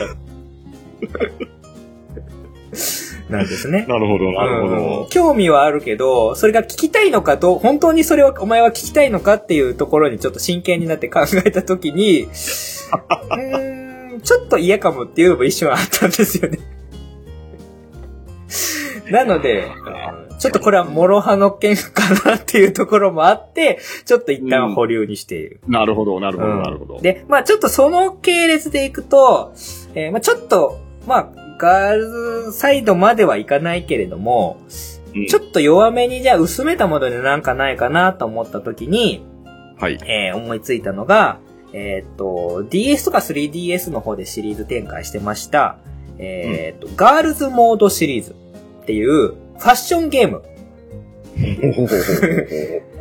なんですね。なるほど、なるほうんど。興味はあるけど、それが聞きたいのかどう、本当にそれをお前は聞きたいのかっていうところにちょっと真剣になって考えたときに、うーんちょっと嫌かもっていうのも一瞬あったんですよね。なので、うんちょっとこれは諸刃の剣かなっていうところもあって、ちょっと一旦保留にしている。なるほど、なるほど、うんなるほど。で、まあちょっとその系列でいくと、えーまあちょっと、まあガールズサイドまではいかないけれども、うんちょっと弱めにじゃあ薄めたものでなんかないかなと思った時に、はい。えー思いついたのが、えっ、と、DS とか 3DS の方でシリーズ展開してました、えっ、と、ガールズモードシリーズっていうファッションゲーム。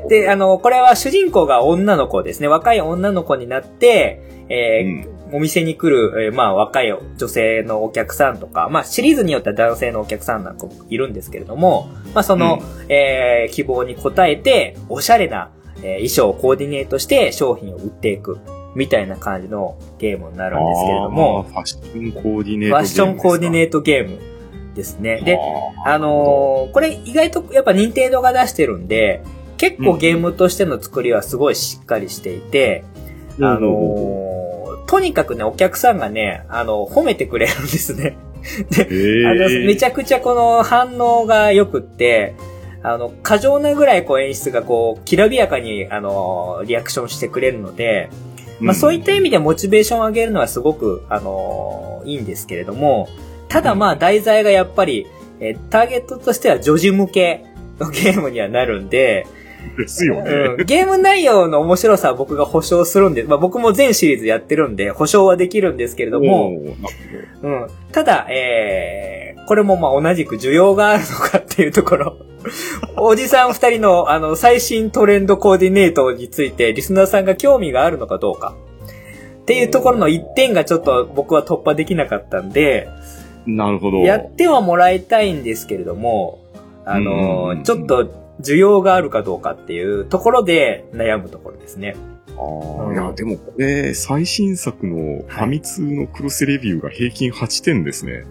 で、あの、これは主人公が女の子ですね。若い女の子になって、えーお店に来る、えーまあ若い女性のお客さんとか、まあシリーズによっては男性のお客さんなんかもいるんですけれども、まあその、えー希望に応えて、おしゃれな、えー衣装をコーディネートして商品を売っていく、みたいな感じのゲームになるんですけれども、ファッションコーディネートファッションコーディネーートゲームですね。で、ああのーこれ意外とやっぱ任天堂が出してるんで、結構ゲームとしての作りはすごいしっかりしていて、ーあのーとにかくね、お客さんがね、あの、褒めてくれるんですね。へー。あの、めちゃくちゃこの反応が良くって、あの、過剰なぐらいこう演出がこう、きらびやかに、あの、リアクションしてくれるので、まあそういった意味でモチベーションを上げるのはすごく、あのいいんですけれども、ただまあ題材がやっぱり、えーターゲットとしては女児向けのゲームにはなるんで、ですよね。うん、ゲーム内容の面白さは僕が保証するんで、まあ僕も全シリーズやってるんで、保証はできるんですけれども、うん。ただ、えー、これもまあ同じく需要があるのかっていうところ。おじさん二人のあの最新トレンドコーディネートについてリスナーさんが興味があるのかどうか。っていうところの一点がちょっと僕は突破できなかったんで。なるほど。やってはもらいたいんですけれども、あうんのーちょっと需要があるかどうかっていうところで悩むところですね。あーいや、でもこれ、最新作のファミ通のクロスレビューが平均8点ですね。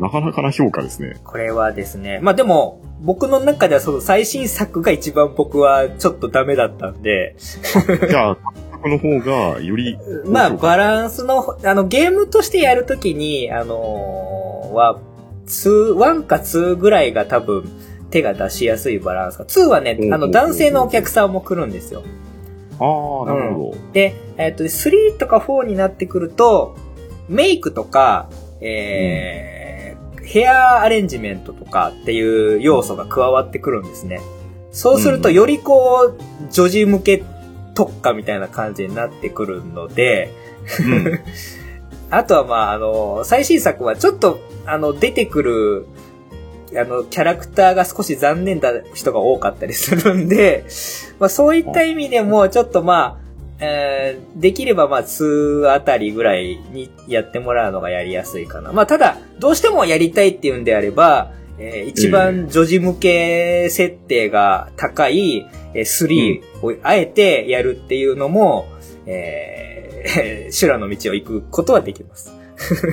なかなかな評価ですね。これはですね、まあでも、僕の中ではその最新作が一番僕はちょっとダメだったんで、じゃあ、この方がより、まあバランスの、あのゲームとしてやるときに、あのーは、2、1か2ぐらいが多分手が出しやすいバランスか。2はねう、んあの男性のお客さんも来るんですよ。ああ、なるほど。で、えっ、と、3とか4になってくると、メイクとか、えーヘアアレンジメントとかっていう要素が加わってくるんですね。そうすると、うんよりこう、女児向け特化みたいな感じになってくるので、うん あとはまあ、あの、最新作はちょっと、あの、出てくる、あの、キャラクターが少し残念な人が多かったりするんで、まあそういった意味でも、ちょっとまあ、えーできればまあ2あたりぐらいにやってもらうのがやりやすいかな。まあただ、どうしてもやりたいっていうんであれば、えー一番女児向け設定が高い、えー3をあえてやるっていうのも、えー、修羅の道を行くことはできます。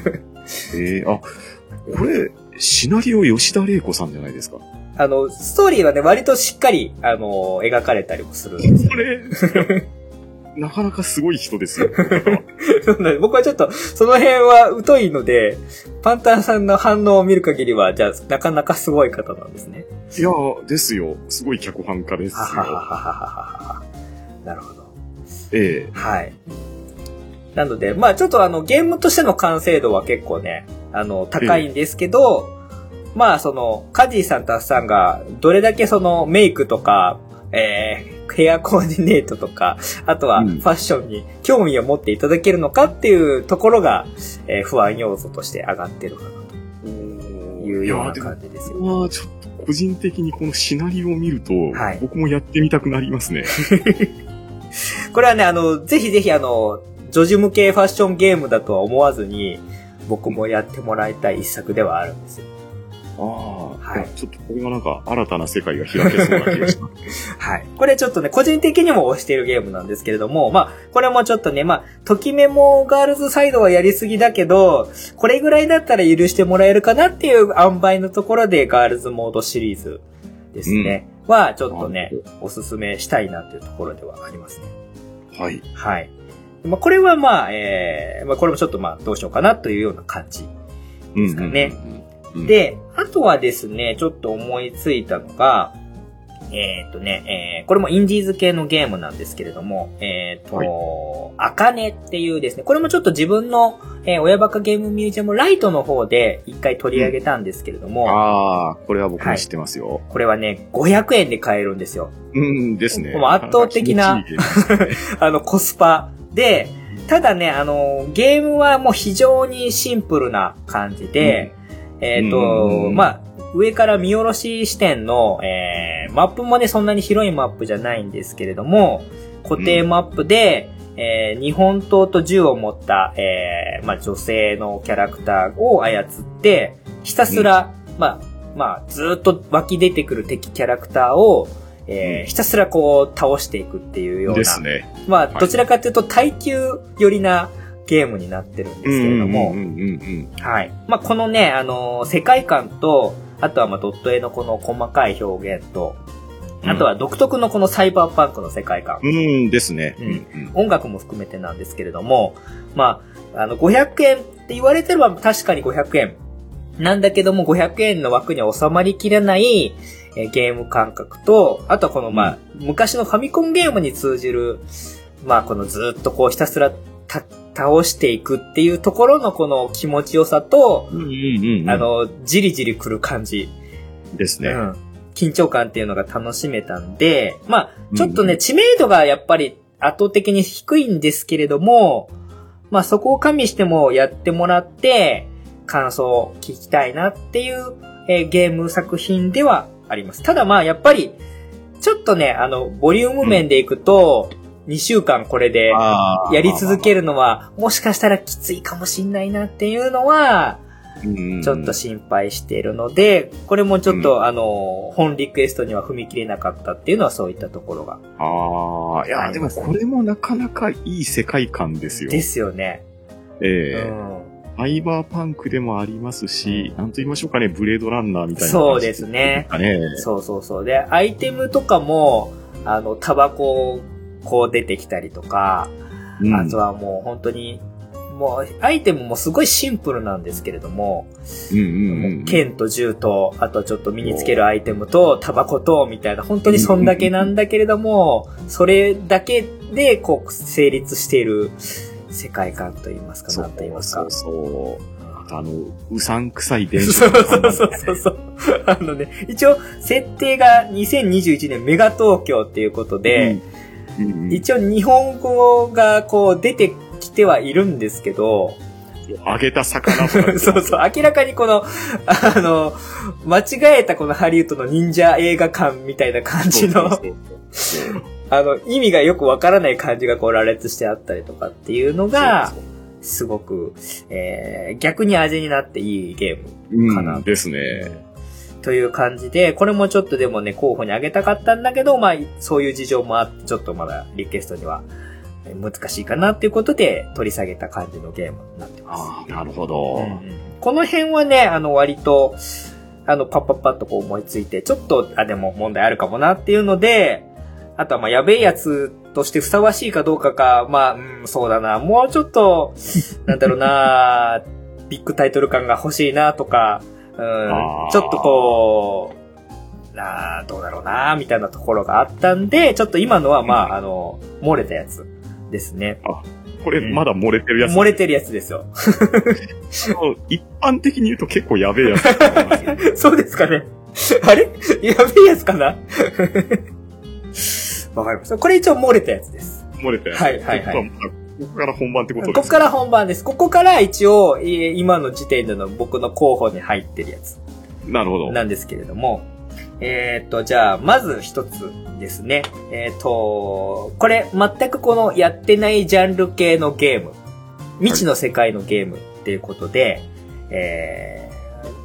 えー、あ、これ、シナリオ吉田玲子さんじゃないですか？あの、ストーリーはね、割としっかり、あの、描かれたりもするんですよこれ、なかなかすごい人ですよ。そうなんで僕はちょっと、その辺は疎いので、パンタンさんの反応を見る限りは、じゃあ、なかなかすごい方なんですね。いや、ですよ。すごい脚本家ですよは。はは。なるほど。えはい。なので、まあちょっとあの、ゲームとしての完成度は結構ね、あの、高いんですけど、まあその、カジーさんとアッさんが、どれだけその、メイクとか、えー、ヘアコーディネートとか、あとはフうんァッションに興味を持っていただけるのかっていうところが、えー不安要素として上がってるかなえというような感じですよ。まあ、ちょっと個人的にこのシナリオを見ると、はい僕もやってみたくなりますね。これはね、あの、ぜひぜひあの、女児向けファッションゲームだとは思わずに、僕もやってもらいたい一作ではあるんですよ。ああ、はいちょっとこれがなんか新たな世界が開けそうな気がします。はい。これちょっとね、個人的にも推しているゲームなんですけれども、まあ、これもちょっとね、まあ、ときめもガールズサイドはやりすぎだけど、これぐらいだったら許してもらえるかなっていう塩梅のところでガールズモードシリーズですね。は、ちょっとね、おすすめしたいなっていうところではありますね。はい。はい。まあ、これはまあ、えー、まあ、これもちょっとまあ、どうしようかなというような感じですかねうん、で、あとはですね、ちょっと思いついたのが、えーっとね、えーこれもインディーズ系のゲームなんですけれども、えーっと、あかねっていうですね、これもちょっと自分の、えー親バカゲームミュージアムライトの方で一回取り上げたんですけれども、ああ、これは僕も知ってますよ。これはね、500円で買えるんですよ。うんですね。もう圧倒的な あの、コスパで、ただね、あの、ゲームはもう非常にシンプルな感じで、えっ、と、まあ、上から見下ろし視点の、えー、マップもね、そんなに広いマップじゃないんですけれども、固定マップで、えー、日本刀と銃を持った、えー、まあ、女性のキャラクターを操って、ひたすら、まあ、まあ、ずっと湧き出てくる敵キャラクターを、えー、ひたすらこう倒していくっていうような。ですね。まあ、どちらかというと耐久寄りなゲームになってるんですけれども、はい。まあ、このね、あのー、世界観と、あとはまあドット絵のこの細かい表現と、あとは独特のこのサイバーパンクの世界観。うん、ですね、うん。音楽も含めてなんですけれども、まあ、あの、500円って言われてれば確かに500円。なんだけども、500円の枠には収まりきれない、えゲーム感覚と、あとはこの、まあ、昔のファミコンゲームに通じる、まあ、このずっとこうひたすら倒していくっていうところのこの気持ちよさと、うんうんうん、あの、じりじり来る感じ。ですね。うん。緊張感っていうのが楽しめたんで、まあ、ちょっとね、うん、知名度がやっぱり圧倒的に低いんですけれども、まあそこを加味してもやってもらって、感想を聞きたいなっていう、えー、ゲーム作品ではあります。ただまあやっぱり、ちょっとね、あの、ボリューム面でいくと、2週間これでやり続けるのは、もしかしたらきついかもしんないなっていうのは、ちょっと心配しているので、これもちょっと、あの、本リクエストには踏み切れなかったっていうのはそういったところが。ああ、いや、でもこれもなかなかいい世界観ですよ。ですよね。ええーうんファイバーパンクでもありますし、なんと言いましょうかね、ブレードランナーみたいな、そうですね。そうそうそう。で、アイテムとかも、あの、タバコこう出てきたりとか、うん、あとはもう本当に、もうアイテムもすごいシンプルなんですけれども、剣と銃と、あとちょっと身につけるアイテムと、タバコと、みたいな、本当にそんだけなんだけれども、それだけでこう成立している世界観と言いますか、なんと言いますか。そうそうあの、うさんくさい電車、そうそうそうそう。あのね、一応、設定が2021年メガ東京っていうことで、うん一応日本語がこう出てきてはいるんですけど、揚げた魚 そうそう、明らかにこの、あの、間違えたこのハリウッドの忍者映画館みたいな感じの、あの、意味がよくわからない感じがこう羅列してあったりとかっていうのが、すごく、えー、逆に味になっていいゲームかな、うん、ですね。という感じで、これもちょっとでもね、候補にあげたかったんだけど、まあ、そういう事情もあって、ちょっとまだリクエストには難しいかなっていうことで取り下げた感じのゲームになってます。ああ、なるほど、うん、この辺はね、あの、割と、あの、パッパッパッとこう思いついて、ちょっと、あ、でも問題あるかもなっていうので、あとはまあ、やべえやつとしてふさわしいかどうかか、まあ、うん、そうだな、もうちょっと、なんだろうな、ビッグタイトル感が欲しいなとか、うん、ちょっとこう、などうだろうなみたいなところがあったんで、ちょっと今のは、まあ、あの、漏れたやつですね。あ、これまだ漏れてるやつ、漏れてるやつですよ。一般的に言うと結構やべえやつ、そうですかね。あれ？やべえやつかな？わかりました。これ一応漏れたやつです。漏れたやつ。はいはいはい。ここから本番ってことですかここから本番です。ここから一応、今の時点での僕の候補に入ってるやつ。なるほど。なんですけれども。えっ、ー、と、じゃあ、まず一つですね。えっ、ー、と、これ、全くこのやってないジャンル系のゲーム。未知の世界のゲームっていうことで、はい、え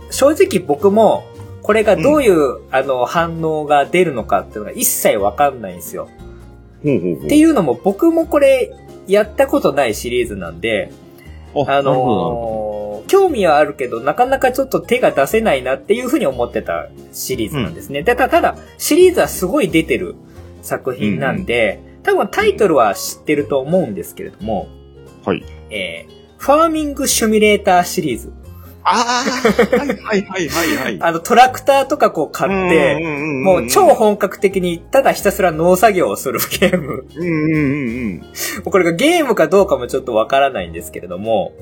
ー、正直僕も、これがどういう、うん、あの、反応が出るのかっていうのが一切わかんないんですよ。っていうのも僕もこれやったことないシリーズなんで、あのー、興味はあるけど、なかなかちょっと手が出せないなっていうふうに思ってたシリーズなんですね。うん、でただ、シリーズはすごい出てる作品なんで、うんうん、多分タイトルは知ってると思うんですけれども、はい。えー、ファーミングシミュレーターシリーズ。ああ、はいはいはいはいはい。あの、トラクターとかこう買って、もう超本格的にただひたすら農作業をするゲーム。うんうんうんうん。これがゲームかどうかもちょっとわからないんですけれども。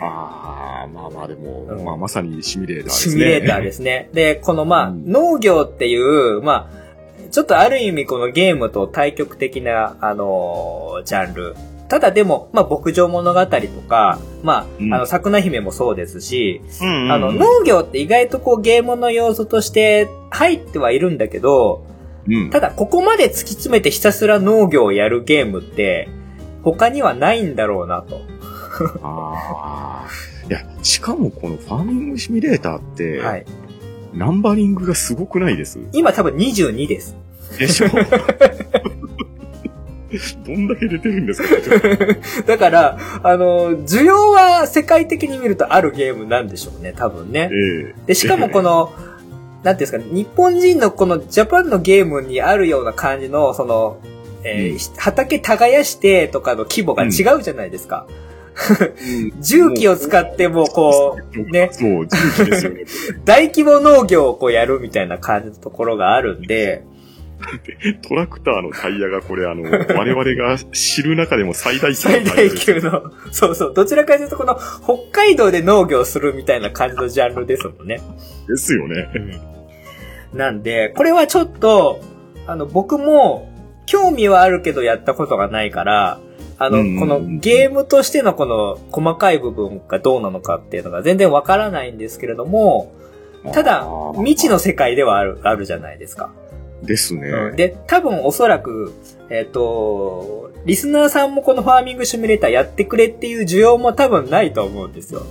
ああ、まあまあでも、うん、まあまさにシミュレーターですね。シミュレーターですね。で、このまあ、うん、農業っていう、まあ、ちょっとある意味このゲームと対極的な、あのー、ジャンルただでも、まあ、牧場物語とか、まあ、うんあの、桜姫もそうですし、うんうんうんあの、農業って意外とこうゲームの要素として入ってはいるんだけど、うん。ただここまで突き詰めてひたすら農業をやるゲームって、他にはないんだろうなと。ああ。いや、しかもこのファーミングシミュレーターって、はい。ナンバリングがすごくないです？今多分22です。でしょ？どんだけ出てるんですか だから、あの、需要は世界的に見るとあるゲームなんでしょうね、多分ね。ええで、しかもこの、なんていうんですかね、日本人のこのジャパンのゲームにあるような感じの、その、えーうん畑耕してとかの規模が違うじゃないですか。うん 重機を使ってもうこう、ね、そう、重機ですよね。大規模農業をこうやるみたいな感じのところがあるんで、トラクターのタイヤがこれあの、我々が知る中でも最大級最のタイヤ大です。級の、そうそう、どちらかというとこの北海道で農業するみたいな感じのジャンルですもんね。ですよね。なんで、これはちょっと、あの、僕も、興味はあるけどやったことがないから、あの、うんこのゲームとしてのこの細かい部分がどうなのかっていうのが全然わからないんですけれども、ただ未知の世界ではある、あるじゃないですか。ですね。うんで、多分おそらく、えっ、と、リスナーさんもこのファーミングシミュレーターやってくれっていう需要も多分ないと思うんですよ。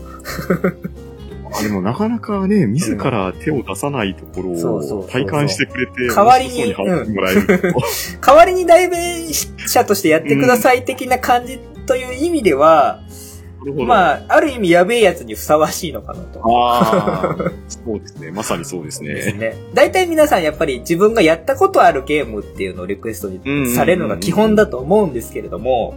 あでもなかなかね、自ら手を出さないところを体感してくれて、代わりにうに話してもらえると。代わりに代弁者としてやってください的な感じという意味では。まあ、ある意味やべえやつにふさわしいのかなと。ああ、そうですね。まさにそうですね。ですね。大体皆さんやっぱり自分がやったことあるゲームっていうのをリクエストにされるのが基本だと思うんですけれども、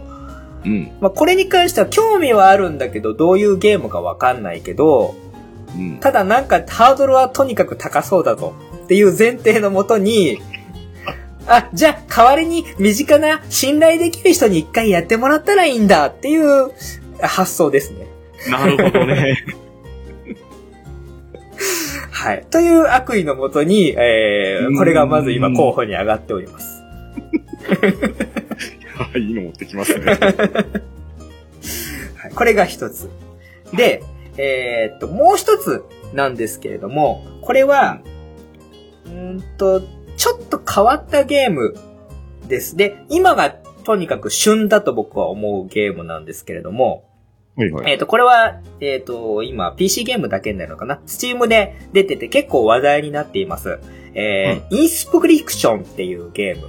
うん。まあこれに関しては興味はあるんだけど、どういうゲームかわかんないけど、うん。ただなんかハードルはとにかく高そうだぞっていう前提のもとに、あ、じゃあ代わりに身近な信頼できる人に一回やってもらったらいいんだっていう発想ですね。なるほどね。はい。という悪意のもとに、えー、これがまず今候補に上がっております。いいの持ってきますね。はい。これが一つ。で、えーっと、もう一つなんですけれども、これは、うーんと、ちょっと変わったゲームです。で、今がとにかく旬だと僕は思うゲームなんですけれども、はいはい。えっ、と、これは、えっ、と、今、PC ゲームだけになるのかな ?Steam で出てて結構話題になっています。えーインスプリクションっていうゲーム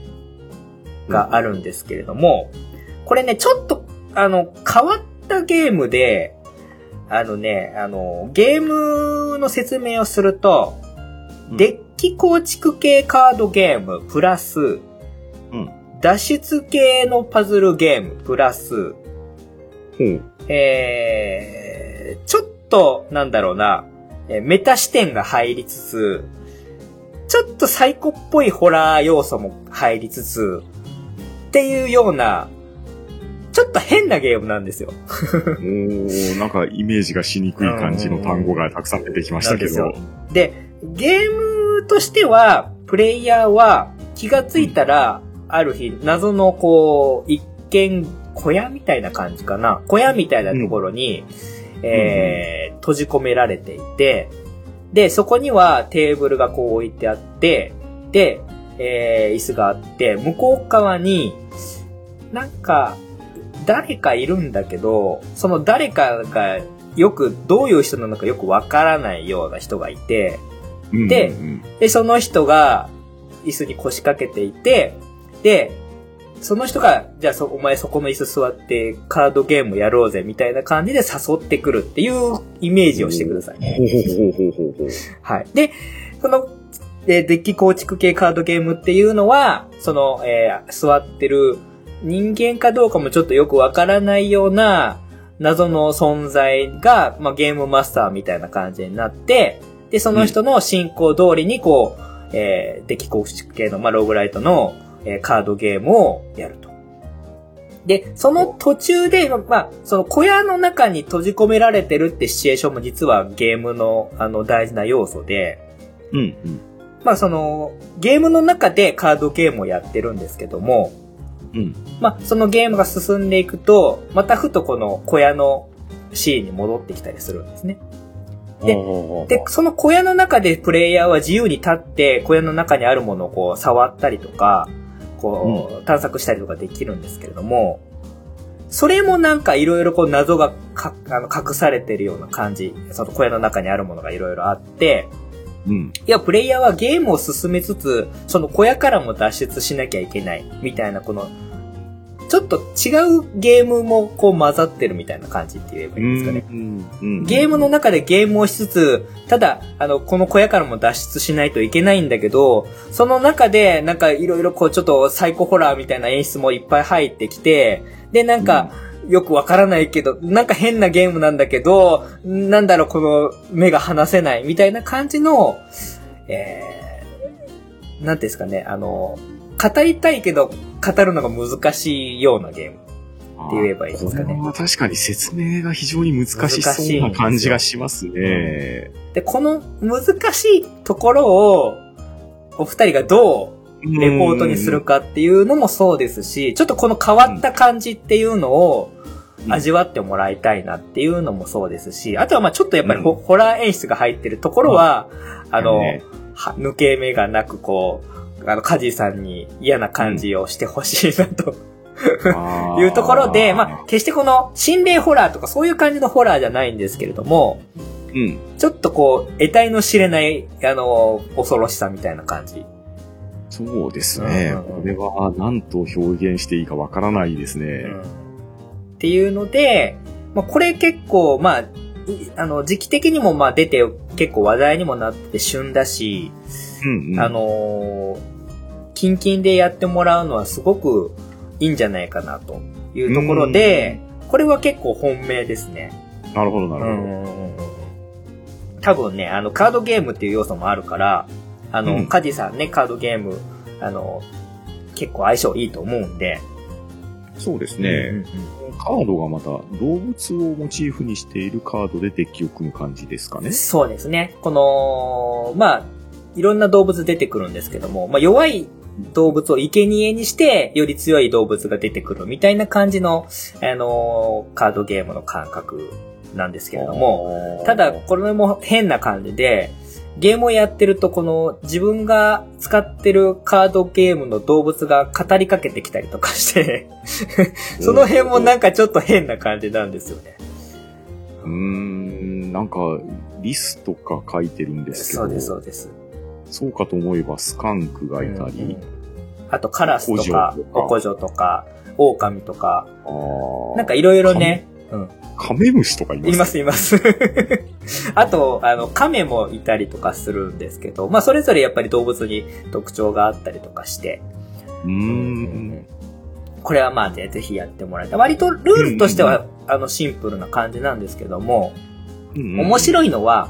があるんですけれども、これね、ちょっと、あの、変わったゲームで、あのね、あの、ゲームの説明をすると、うんデッキ構築系カードゲーム、プラス、うん脱出系のパズルゲーム、プラス、ほう。えー、ちょっと、なんだろうな、えーメタ視点が入りつつ、ちょっとサイコっぽいホラー要素も入りつつ、っていうような、ちょっと変なゲームなんですよ。おーなんかイメージがしにくい感じの単語がたくさん出てきましたけど。で、ゲームとしては、プレイヤーは気がついたら、ある日、謎のこう、一見小屋みたいな感じかな。小屋みたいなところに、えー閉じ込められていて、で、そこにはテーブルがこう置いてあって、で、えー椅子があって、向こう側に、なんか、誰かいるんだけど、その誰かがよく、どういう人なのかよくわからないような人がいて、うんでうん。で、その人が椅子に腰掛けていて、で、その人が、じゃあそ、お前そこの椅子座ってカードゲームやろうぜみたいな感じで誘ってくるっていうイメージをしてください。はい。で、その、デッキ構築系カードゲームっていうのは、その、えー座ってる人間かどうかもちょっとよくわからないような謎の存在が、まあ、ゲームマスターみたいな感じになって、で、その人の進行通りにこう、えーデッキ構築系の、まあ、ローグライトの、えーカードゲームをやると。で、その途中で、まあ、その小屋の中に閉じ込められてるってシチュエーションも実はゲームの、あの、大事な要素で、うんうん。まあその、ゲームの中でカードゲームをやってるんですけども、うん。まあ、そのゲームが進んでいくと、またふとこの小屋のシーンに戻ってきたりするんですね。でで、その小屋の中でプレイヤーは自由に立って、小屋の中にあるものをこう触ったりとか、こう、探索したりとかできるんですけれども、それもなんかいろいろこう謎がかあの隠されてるような感じ。その小屋の中にあるものがいろいろあって、うん。いや、プレイヤーはゲームを進めつつ、その小屋からも脱出しなきゃいけない、みたいな、この、ちょっと違うゲームもこう混ざってるみたいな感じって言えばいいんですかね。ゲームの中でゲームをしつつ、ただ、あの、この小屋からも脱出しないといけないんだけど、その中で、なんかいろいろこう、ちょっとサイコホラーみたいな演出もいっぱい入ってきて、で、なんか、よくわからないけど、なんか変なゲームなんだけど、なんだろう、この目が離せないみたいな感じの、えー、なんていうんですかね、あの、語りたいけど、語るのが難しいようなゲーム。って言えばいいですかね。これは確かに説明が非常に難しそうな感じがしますね。で、この難しいところを、お二人がどうレポートにするかっていうのもそうですし、ちょっとこの変わった感じっていうのをうん味わってもらいたいなっていうのもそうですし、あとはまあちょっとやっぱりホ,、うん。ホラー演出が入ってるところは、あの、ね。は抜け目がなくこう、あの、カジさんに嫌な感じをしてほしいなと、あー いうところで、まあ、決してこの心霊ホラーとかそういう感じのホラーじゃないんですけれども、うん。ちょっとこう、得体の知れない、あの、恐ろしさみたいな感じ。そうですね。うんうんうんこれは何と表現していいかわからないですね。っていうので、まあ、これ結構、まあ、いあの、時期的にもまあ出て結構話題にもなって旬だし、うん、うん。あのー、キンキンでやってもらうのはすごくいいんじゃないかなというところで、これは結構本命ですね。なるほど、なるほど。多分ね、あの、カードゲームっていう要素もあるから、あの、うんカジさんね、カードゲーム、あの、結構相性いいと思うんで。そうですうんうんね。カードがまた動物をモチーフにしているカードでデッキを組む感じですかね。うんそうですね。この、まあ、いろんな動物出てくるんですけども、まあ、弱い動物を生贄にして、より強い動物が出てくるみたいな感じの、あのカードゲームの感覚なんですけれども、もただ、これも変な感じで、ゲームをやってると、この自分が使ってるカードゲームの動物が語りかけてきたりとかして、その辺もなんかちょっと変な感じなんですよね。うーん、なんか、リスとか書いてるんですけど、そうです、そうです。そうかと思えばスカンクがいたり、うんうん。あとカラスとかおこじょと、か。おこじょとか、なんかいろいろね、うん。カメムシとかいます？います、います。あと、あの、亀もいたりとかするんですけど、まあ、それぞれやっぱり動物に特徴があったりとかして、うーん。これはまあぜぜひやってもらいたい。割とルールとしては、あの、シンプルな感じなんですけども、面い。白いのは、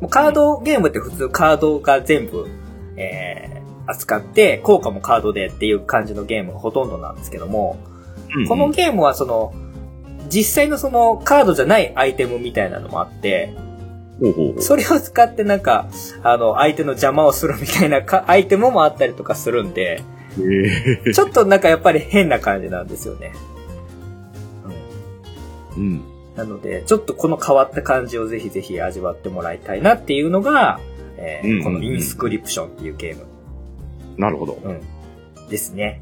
もうカードゲームって普通カードが全部、えー、扱って、効果もカードでっていう感じのゲームがほとんどなんですけども、うんうんこのゲームはその、実際のそのカードじゃないアイテムみたいなのもあって、それを使ってなんか、あの、相手の邪魔をするみたいなか アイテムもあったりとかするんで、ちょっとなんかやっぱり変な感じなんですよね。うんうん。なので、ちょっとこの変わった感じをぜひぜひ味わってもらいたいなっていうのが、えーうんうんうん。このインスクリプションっていうゲーム、なるほど。うん、ですね。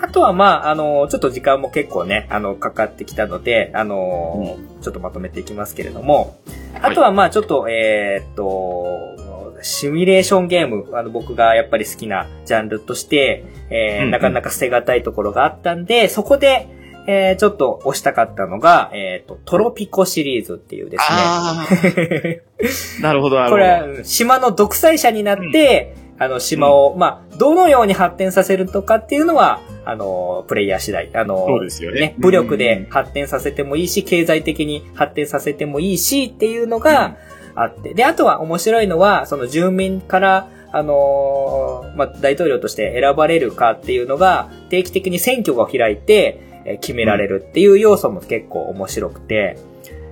あとは、まあ、あの、ちょっと時間も結構ね、あの、かかってきたので、あの、ちょっとまとめていきますけれども、あとは、まあ、ちょっと、えーっと、シミュレーションゲーム、あの、僕がやっぱり好きなジャンルとして、えーうんうん。なかなか捨てがたいところがあったんで、そこで、えーちょっと押したかったのが、えーっと、トロピコシリーズっていうですね。ああ。なるほど、なるほど。これはうん島の独裁者になって、あの、島を、まあ、どのように発展させるとかっていうのは、あの、プレイヤー次第。あの、そうですよね武力で発展させてもいいし、経済的に発展させてもいいしっていうのがあって。で、あとは面白いのは、その住民から、あのーまあ、大統領として選ばれるかっていうのが、定期的に選挙が開いて、えー決められるっていう要素も結構面白くて、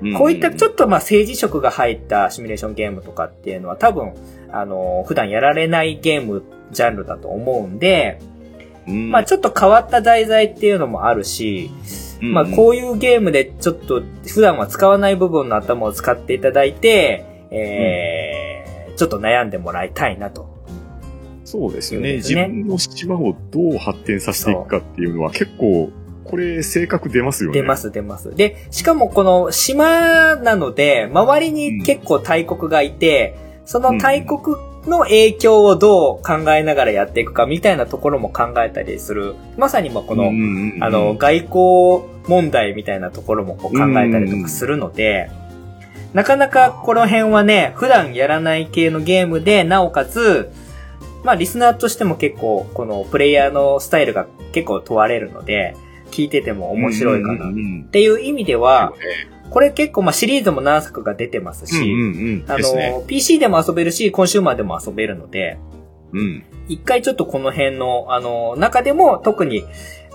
うん。こういったちょっとまあ政治色が入ったシミュレーションゲームとかっていうのは多分、あの、普段やられないゲームジャンルだと思うんで、まあちょっと変わった題材っていうのもあるし、まあこういうゲームでちょっと普段は使わない部分の頭を使っていただいて、えー、ちょっと悩んでもらいたいなと。そうですよね。自分の島をどう発展させていくかっていうのは結構、これ性格出ますよね。出ます出ます。で、しかもこの島なので、周りに結構大国がいて、その大国の影響をどう考えながらやっていくかみたいなところも考えたりする。まさにもこの、あの、外交問題みたいなところもこう考えたりとかするので、なかなかこの辺はね、普段やらない系のゲームで、なおかつ、まあリスナーとしても結構、このプレイヤーのスタイルが結構問われるので、聞いてても面白いかな。っていう意味では、これ結構まあシリーズも何作か出てますし、あの、PC でも遊べるし、コンシューマーでも遊べるので、うん。一回ちょっとこの辺の、あの、中でも特に、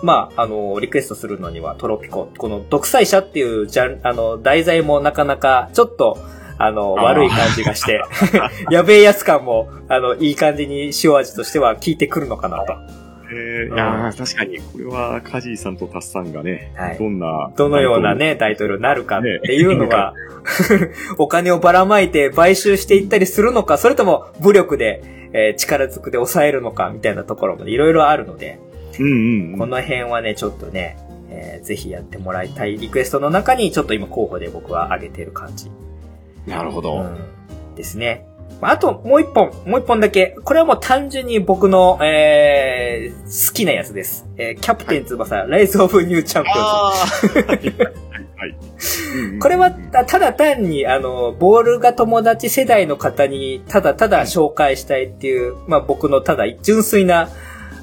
まあ、あの、リクエストするのにはトロピコ、この独裁者っていうジャン、あの、題材もなかなか、ちょっと、あの、悪い感じがして、やべえやつ感も、あの、いい感じに塩味としては効いてくるのかなと。えー、いや確かに、これは、カジーさんとタスさんがね、はい、どんな、どのようなね、タイトルになるかっていうのが、ね、お金をばらまいて買収していったりするのか、それとも武力で、えー、力ずくで抑えるのか、みたいなところもいろいろあるので、うんうん、うん、この辺はね、ちょっとね、えー、ぜひやってもらいたいリクエストの中に、ちょっと今候補で僕は挙げてる感じ。なるほど。うん、ですね。あと、もう一本、もう一本だけ。これはもう単純に僕の、えー、好きなやつです。えー、キャプテン翼、はい、ライズ・オブ・ニュー・チャンピオンズ。はい。これは、ただ単に、あの、ボールが友達世代の方に、ただただ紹介したいっていう、まあ僕のただ純粋な、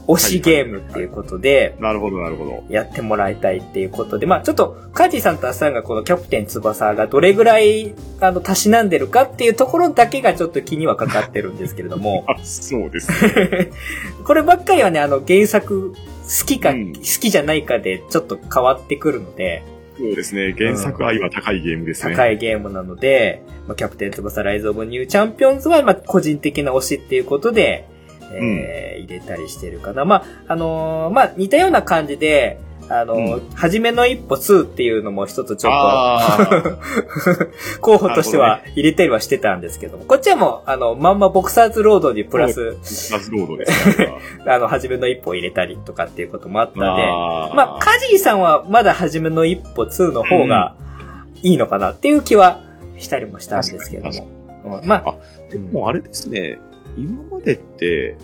推しゲームっていうことで、なるほど、なるほど。やってもらいたいっていうことで、まあちょっと、カジさんとアさんがこのキャプテン翼がどれぐらい、あの、たしなんでるかっていうところだけがちょっと気にはかかってるんですけれども。あ、そうですね。こればっかりはね、あの、原作、好きか、うん、好きじゃないかでちょっと変わってくるので、そうですね。原作愛は高いゲームですね。高いゲームなので、まあ、キャプテン翼ライズオブニューチャンピオンズは、まあ、個人的な推しっていうことで、えー、入れたりしてるかな。まあ、あのー、まあ、似たような感じで、あの、うん、初めの一歩2っていうのも一つちょっと 候補としては入れたりはしてたんですけども、こっちはもう、あの、まんまボクサーズロードにプラス、ボクサーズロードですね。あ。の、初めの一歩入れたりとかっていうこともあったんで、まあ、カジーさんはまだ初めの一歩2の方がいいのかなっていう気はしたりもしたんですけども。まあ、あ、でもあれですね、今までって、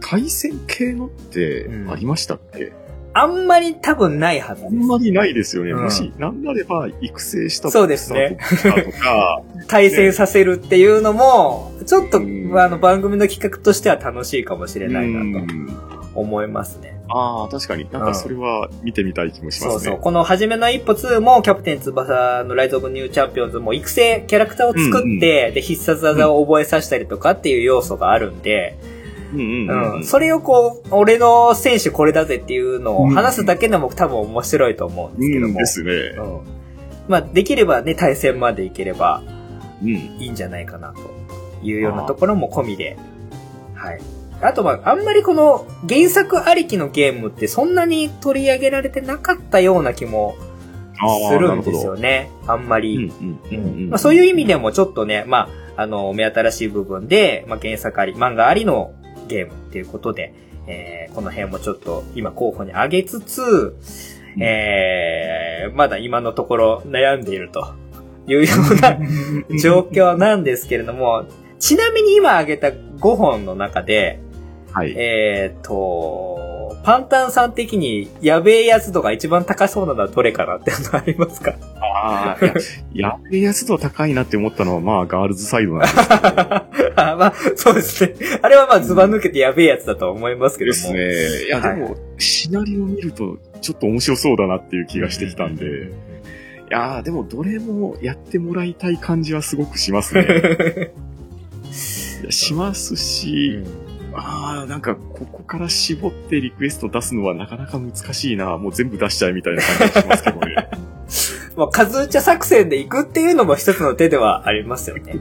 対戦系のってありましたっけ、うん、あんまり多分ないはずです。あんまりないですよね。うん、もし、なんなれば育成したそうですね。とか、対戦させるっていうのも、ちょっと、あの、番組の企画としては楽しいかもしれないなと思いますね。ああ、確かに。なんかそれは見てみたい気もしますね。そうそう。この初めの一歩2も、キャプテン翼のライズオブニューチャンピオンズも育成キャラクターを作って、うんうん、で、必殺技を覚えさせたりとかっていう要素があるんで、うんそれをこう、俺の選手これだぜっていうのを話すだけでも多分面白いと思うんですけども。うん、ですね。うん。まあ、できればね、対戦までいければ、いいんじゃないかなというようなところも込みで、はい。あとは、あんまりこの原作ありきのゲームってそんなに取り上げられてなかったような気もするんですよね。あんまり。そういう意味でもちょっとね、まあ、あの、目新しい部分で、まあ、原作あり、漫画ありのゲームっていうことで、えー、この辺もちょっと今候補に挙げつつ、うん、えー、まだ今のところ悩んでいるというような 状況なんですけれども、ちなみに今挙げた5本の中で、はい。えっ、ー、と、パンタンさん的にやべえやつ度が一番高そうなのはどれかなってのありますか？ああ、や、やべえやつ度高いなって思ったのは、まあ、ガールズサイドなんですけど、あまあ、そうですね。あれはまあ、ズバ抜けてやべえやつだと思いますけども。ですね。いや、でも、はい、シナリオ見ると、ちょっと面白そうだなっていう気がしてきたんで。いやでも、どれもやってもらいたい感じはすごくしますね。しますし、うんああ、なんか、ここから絞ってリクエスト出すのはなかなか難しいな。もう全部出しちゃえみたいな感じがしますけどね。まあ、数打ち作戦で行くっていうのも一つの手ではありますよね。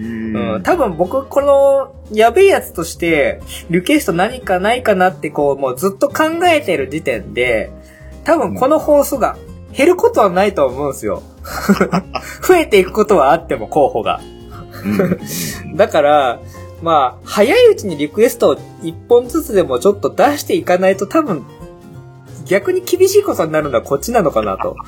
うん、多分僕、この、やべえやつとして、リクエスト何かないかなってこう、もうずっと考えてる時点で、多分この放送が減ることはないと思うんですよ。増えていくことはあっても、候補が。だから、まあ、早いうちにリクエストを一本ずつでもちょっと出していかないと多分、逆に厳しいことになるのはこっちなのかなと。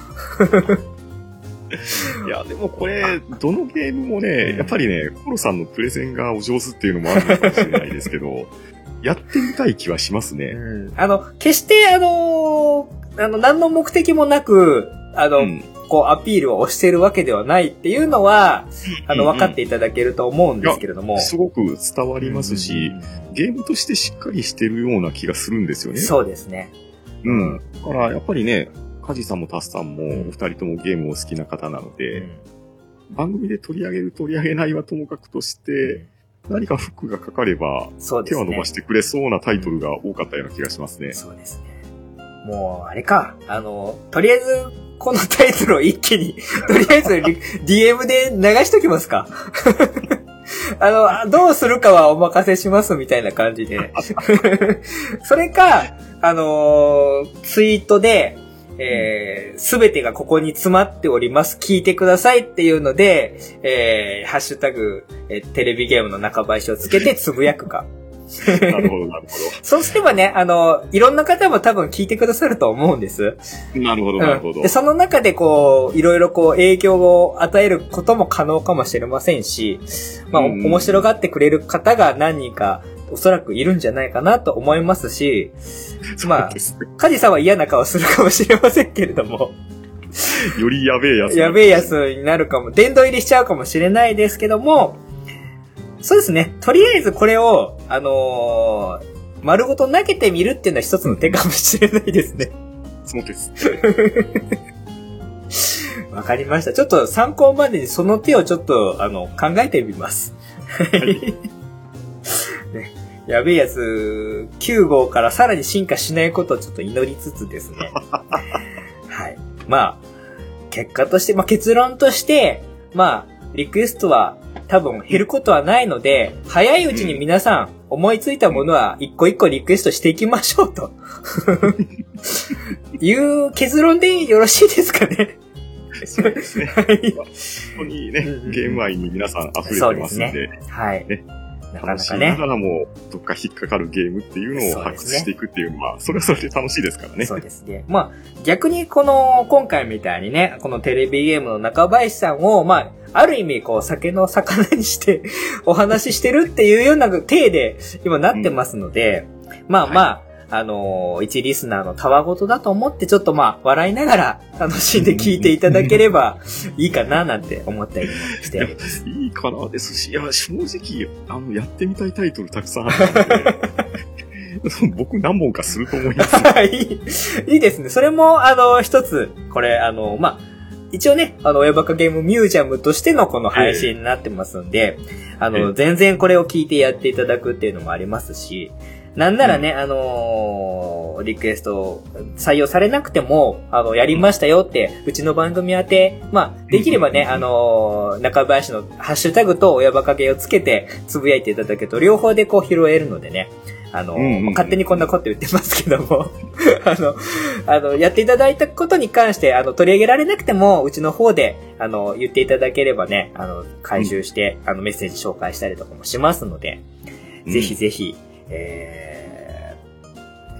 いや、でもこれ、どのゲームもね、やっぱりね、コロさんのプレゼンがお上手っていうのもあるのかもしれないですけど、やってみたい気はしますね。うん、あの、決して、あのー、あの、何の目的もなく、あの、うん、こう、アピールを押してるわけではないっていうのは、あの、分かっていただけると思うんですけれども。すごく伝わりますし、ゲームとしてしっかりしてるような気がするんですよね。そうですね。うん。だから、やっぱりね、カジさんもタスさんも、お二人ともゲームを好きな方なので、うん、番組で取り上げる取り上げないはともかくとして、何かフックがかかれば、手は伸ばしてくれそうなタイトルが多かったような気がしますね。そうですね。もう、あれか。あの、とりあえず、このタイトルを一気に、とりあえず DM で流しときますか。あの、どうするかはお任せしますみたいな感じで。それか、あのー、ツイートで、えす、べてがここに詰まっております。聞いてくださいっていうので、えー、ハッシュタグ、え、テレビゲームの中林をつけてつぶやくか。なるほど、なるほど。そうすればね、あの、いろんな方も多分聞いてくださると思うんです。なるほど、なるほど。で、その中でこう、いろいろこう、影響を与えることも可能かもしれませんし、まあ、面白がってくれる方が何人か、おそらくいるんじゃないかなと思いますし、まあ、カジさんは嫌な顔するかもしれませんけれども。よりやべえやつ。やべえやつになるかも、殿堂入りしちゃうかもしれないですけども、そうですね。とりあえずこれを、あのー、丸ごと投げてみるっていうのは一つの手かもしれないですね。そうです。わかりました。ちょっと参考までにその手をちょっと、あの、考えてみます。はい。ね、やべえやつ、9号からさらに進化しないことをちょっと祈りつつですね。はい。まあ、結果として、まあ結論として、まあ、リクエストは多分減ることはないので、早いうちに皆さん思いついたものは一個一個リクエストしていきましょうと。いう結論でよろしいですかね。そうですね。はい。本当にね、ゲーム愛に皆さん溢れてますんで。でね、はい。ねなかなかね。ながらも、どっか引っかかるゲームっていうのを発掘していくっていうのは、それはそれで楽しいですからね。そうですね。まあ、逆にこの、今回みたいにね、このテレビゲームの中林さんを、まあ、ある意味、こう、酒の魚にして お話ししてるっていうような体で、今なってますので、うん、まあまあ、はいあのー、一リスナーのたわごとだと思って、ちょっとまあ、笑いながら楽しんで聞いていただければいいかな、なんて思ったりもしております。いいかなですし、いや、正直、あの、やってみたいタイトルたくさんあったので、僕何本かすると思います。いい。いいですね。それも、あの、一つ、これ、あの、まあ、一応ね、あの、親バカゲームミュージアムとしてのこの配信になってますんで、えー、あの、全然これを聞いてやっていただくっていうのもありますし、なんならね、うん、あのー、リクエスト採用されなくても、あの、やりましたよって、うちの番組宛て、まあ、できればね、あのー、中林のハッシュタグと親バカゲーをつけて、つぶやいていただけると、両方でこう拾えるのでね、あの、うんうん、勝手にこんなこと言ってますけども。あの、あの、やっていただいたことに関して、あの、取り上げられなくても、うちの方で、あの、言っていただければね、あの、回収して、うん、あの、メッセージ紹介したりとかもしますので、うん、ぜひぜひ、え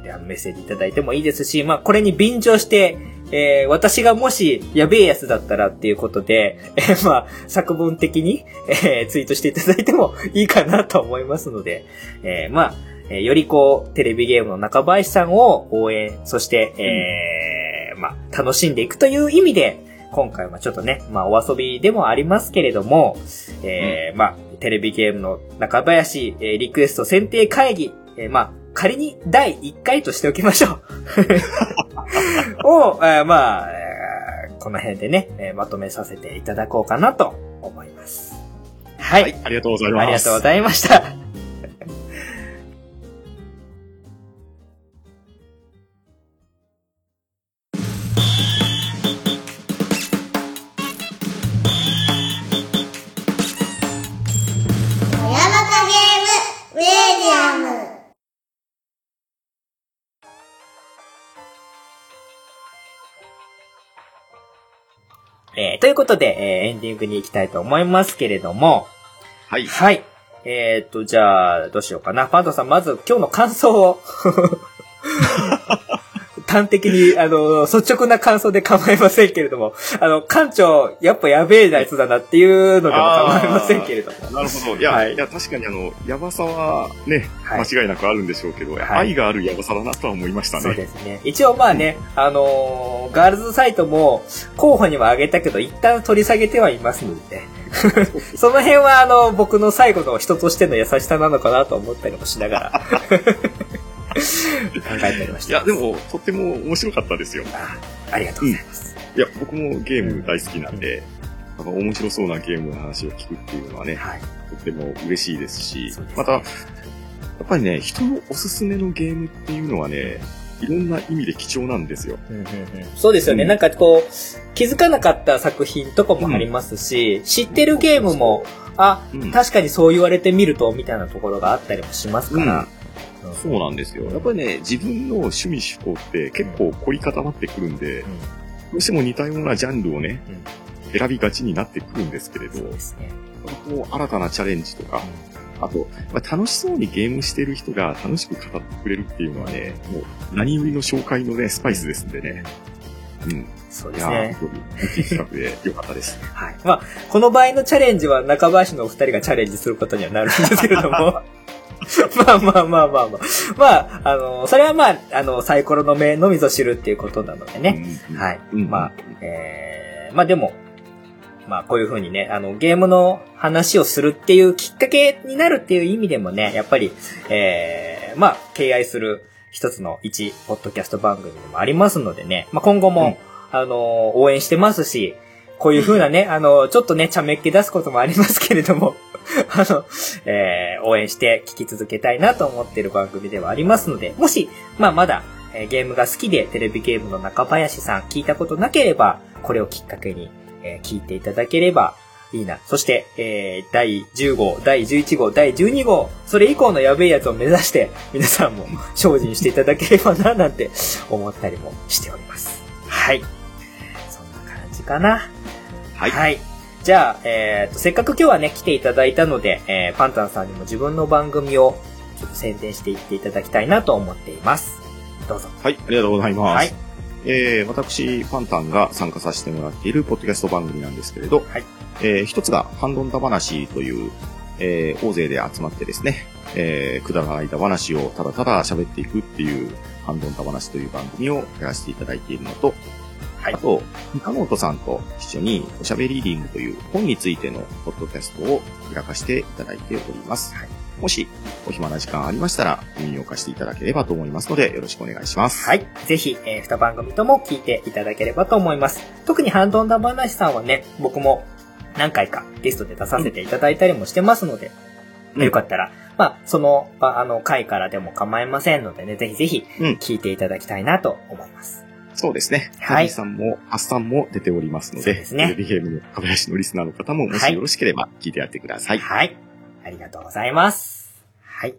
ー、あのメッセージいただいてもいいですし、まあ、これに便乗して、えー、私がもし、やべえやつだったらっていうことで、えー、まあ、作文的に、えー、ツイートしていただいてもいいかなと思いますので、えー、まあ、えー、よりこう、テレビゲームの中林さんを応援、そして、えー、まあ、楽しんでいくという意味で、今回はちょっとね、まあ、お遊びでもありますけれども、えー、うん、まあ、テレビゲームの中林、えー、リクエスト選定会議、えー、まあ、仮に第1回としておきましょう。を、えー、まあ、えー、この辺でね、えー、まとめさせていただこうかなと思います。はい。はい、ありがとうございます。ありがとうございました。ということで、えー、エンディングに行きたいと思いますけれども、はい。はい。えー、っと、じゃあ、どうしようかな。パンダさん、まず今日の感想を。端的に、あの、率直な感想で構いませんけれども、あの、館長、やっぱやべえやつだなっていうのでも構いませんけれども。なるほど。いや、はいい、や、確かにあの、やばさはね、はい間違いなくあるんでしょうけど、い愛があるやばさだなとは思いましたそうね。ですね。一応まあね、あのーガールズサイトも候補には挙げたけど、一旦取り下げてはいますので、その辺はあの、僕の最後の人としての優しさなのかなと思ったりもしながら、考えておりました。いや、でも、とっても面白かったですよ。あ、ありがとうございます。いや、僕もゲーム大好きなんで、なんか面白そうなゲームの話を聞くっていうのはね、はい。とっても嬉しいですし、すねまた、やっぱりね、人のおすすめのゲームっていうのはね、いろんな意味で貴重なんですよ。うんうんうんそうですよね。うんなんかこう、気づかなかった作品とかもありますし、知ってるゲームも、あ、うん確かにそう言われてみると、みたいなところがあったりもしますから。うんそうなんですよ。やっぱりね、自分の趣味嗜好って結構凝り固まってくるんで、どうしても似たようなジャンルをね、選びがちになってくるんですけれど、そうですね。こう新たなチャレンジとか、あと、まあ、楽しそうにゲームしてる人が楽しく語ってくれるっていうのはね、もう何よりの紹介のね、スパイスですんでね。うん。そうですね。いい企画で良かったです。はい。まあ、この場合のチャレンジは中林のお二人がチャレンジすることにはなるんですけれども。まあまあまあまあまあ。まあ、あの、それはまあ、あの、サイコロの目のみぞ知るっていうことなのでね。うんはい。うんまあ、えー、まあでも、まあこういう風にね、あの、ゲームの話をするっていうきっかけになるっていう意味でもね、やっぱり、えー、まあ、敬愛する一つの一、ポッドキャスト番組でもありますのでね、まあ今後も、あの、応援してますし、こういう風なね、あの、ちょっとね、茶目っ気出すこともありますけれども、あの、えー、応援して聞き続けたいなと思っている番組ではありますので、もし、まあまだ、えーゲームが好きでテレビゲームの中林さん聞いたことなければ、これをきっかけに、えー聞いていただければいいな。そして、えー第10号、第11号、第12号、それ以降のやべえやつを目指して、皆さんも精進していただければな、なんて思ったりもしております。はい。そんな感じかな。はい。じゃあ、えーと、せっかく今日はね、来ていただいたので、えーパンタンさんにも自分の番組をちょっと宣伝していっていただきたいなと思っています。どうぞ。はい、ありがとうございます。はい。えー、私、パンタンが参加させてもらっているポッドキャスト番組なんですけれど、はいえー、一つが、ハンドンダ話という、えー、大勢で集まってですね、えー、くだらないだ話をただただ喋っていくっていう、ハンドンダ話という番組をやらせていただいているのと、はいあと、中本さんと一緒におしゃべりリングという本についてのポッドキャストを開かせていただいております。はいもし、お暇な時間ありましたら、耳を貸していただければと思いますので、よろしくお願いします。はい。ぜひ、えー、二番組とも聞いていただければと思います。特にハンドンダ話さんはね、僕も何回かゲストで出させていただいたりもしてますので、うんよかったら、まあ、その、ああの、回からでも構いませんのでね、ぜひぜひうん聞いていただきたいなと思います。そうですね。はいはい。さんも、アスさんも出ておりますので、ですねテレビゲームの株林のリスナーの方も、もはいしよろしければ聞いてやってください。はい。ありがとうございます。はい。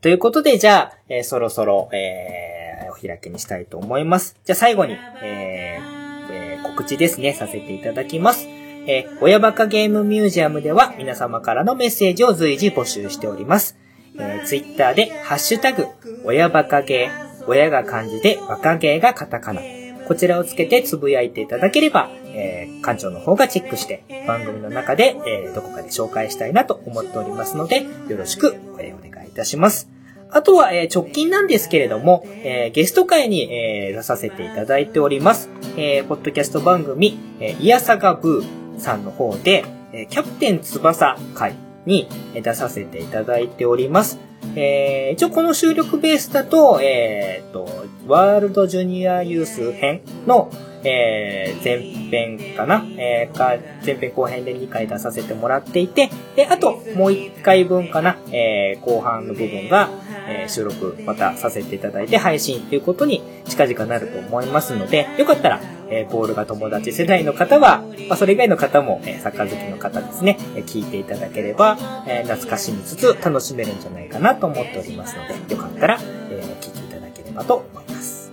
ということで、じゃあ、えーそろそろ、えーお開きにしたいと思います。じゃあ最後に、えーえー告知ですね、させていただきます。えー親バカゲームミュージアムでは皆様からのメッセージを随時募集しております。えー、ツイッターで、ハッシュタグ、親バカゲー、親が漢字で、バカゲーがカタカナ。こちらをつけてつぶやいていただければ、えー、館長の方がチェックして、番組の中で、えー、どこかで紹介したいなと思っておりますので、よろしく、お願いいたします。あとは、えー直近なんですけれども、えーゲスト会に、えー出させていただいております。えーポッドキャスト番組、えー、イヤサガブーさんの方で、えーキャプテン翼会に出させていただいております。えー一応この収録ベースだと、えーと、ワールドジュニアユース編の、えー前編かな、えーか、前編後編で2回出させてもらっていて、で、あともう1回分かな、えー後半の部分が、えー収録またさせていただいて配信ということに近々なると思いますので、よかったら、えーボールが友達世代の方は、まあ、それ以外の方も、えーサッカー好きの方ですね、えー聞いていただければ、えー懐かしみつつ楽しめるんじゃないかなと思っておりますので、よかったら、えー聞いていただければと思います。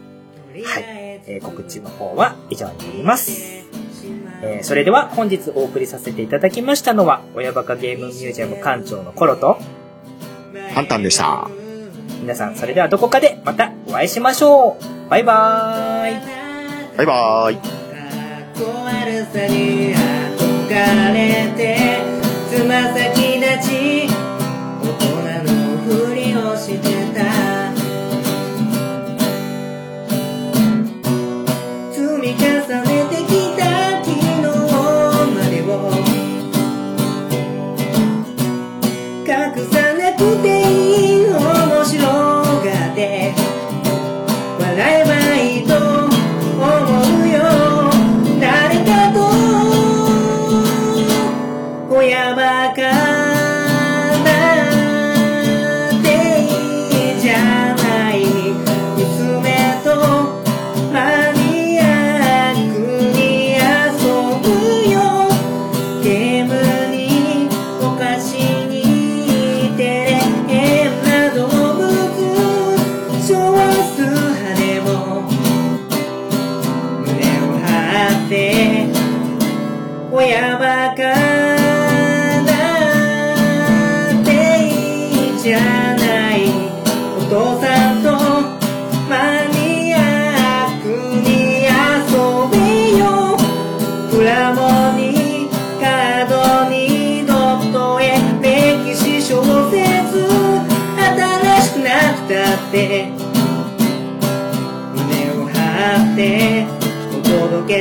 はい。えー告知の方は以上になります。えー、それでは本日お送りさせていただきましたのは、親バカゲームミュージアム館長のコロと、ハンタンでした。皆さん、それではどこかでまたお会いしましょう。バイバーイ。バイバーイ。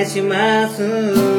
します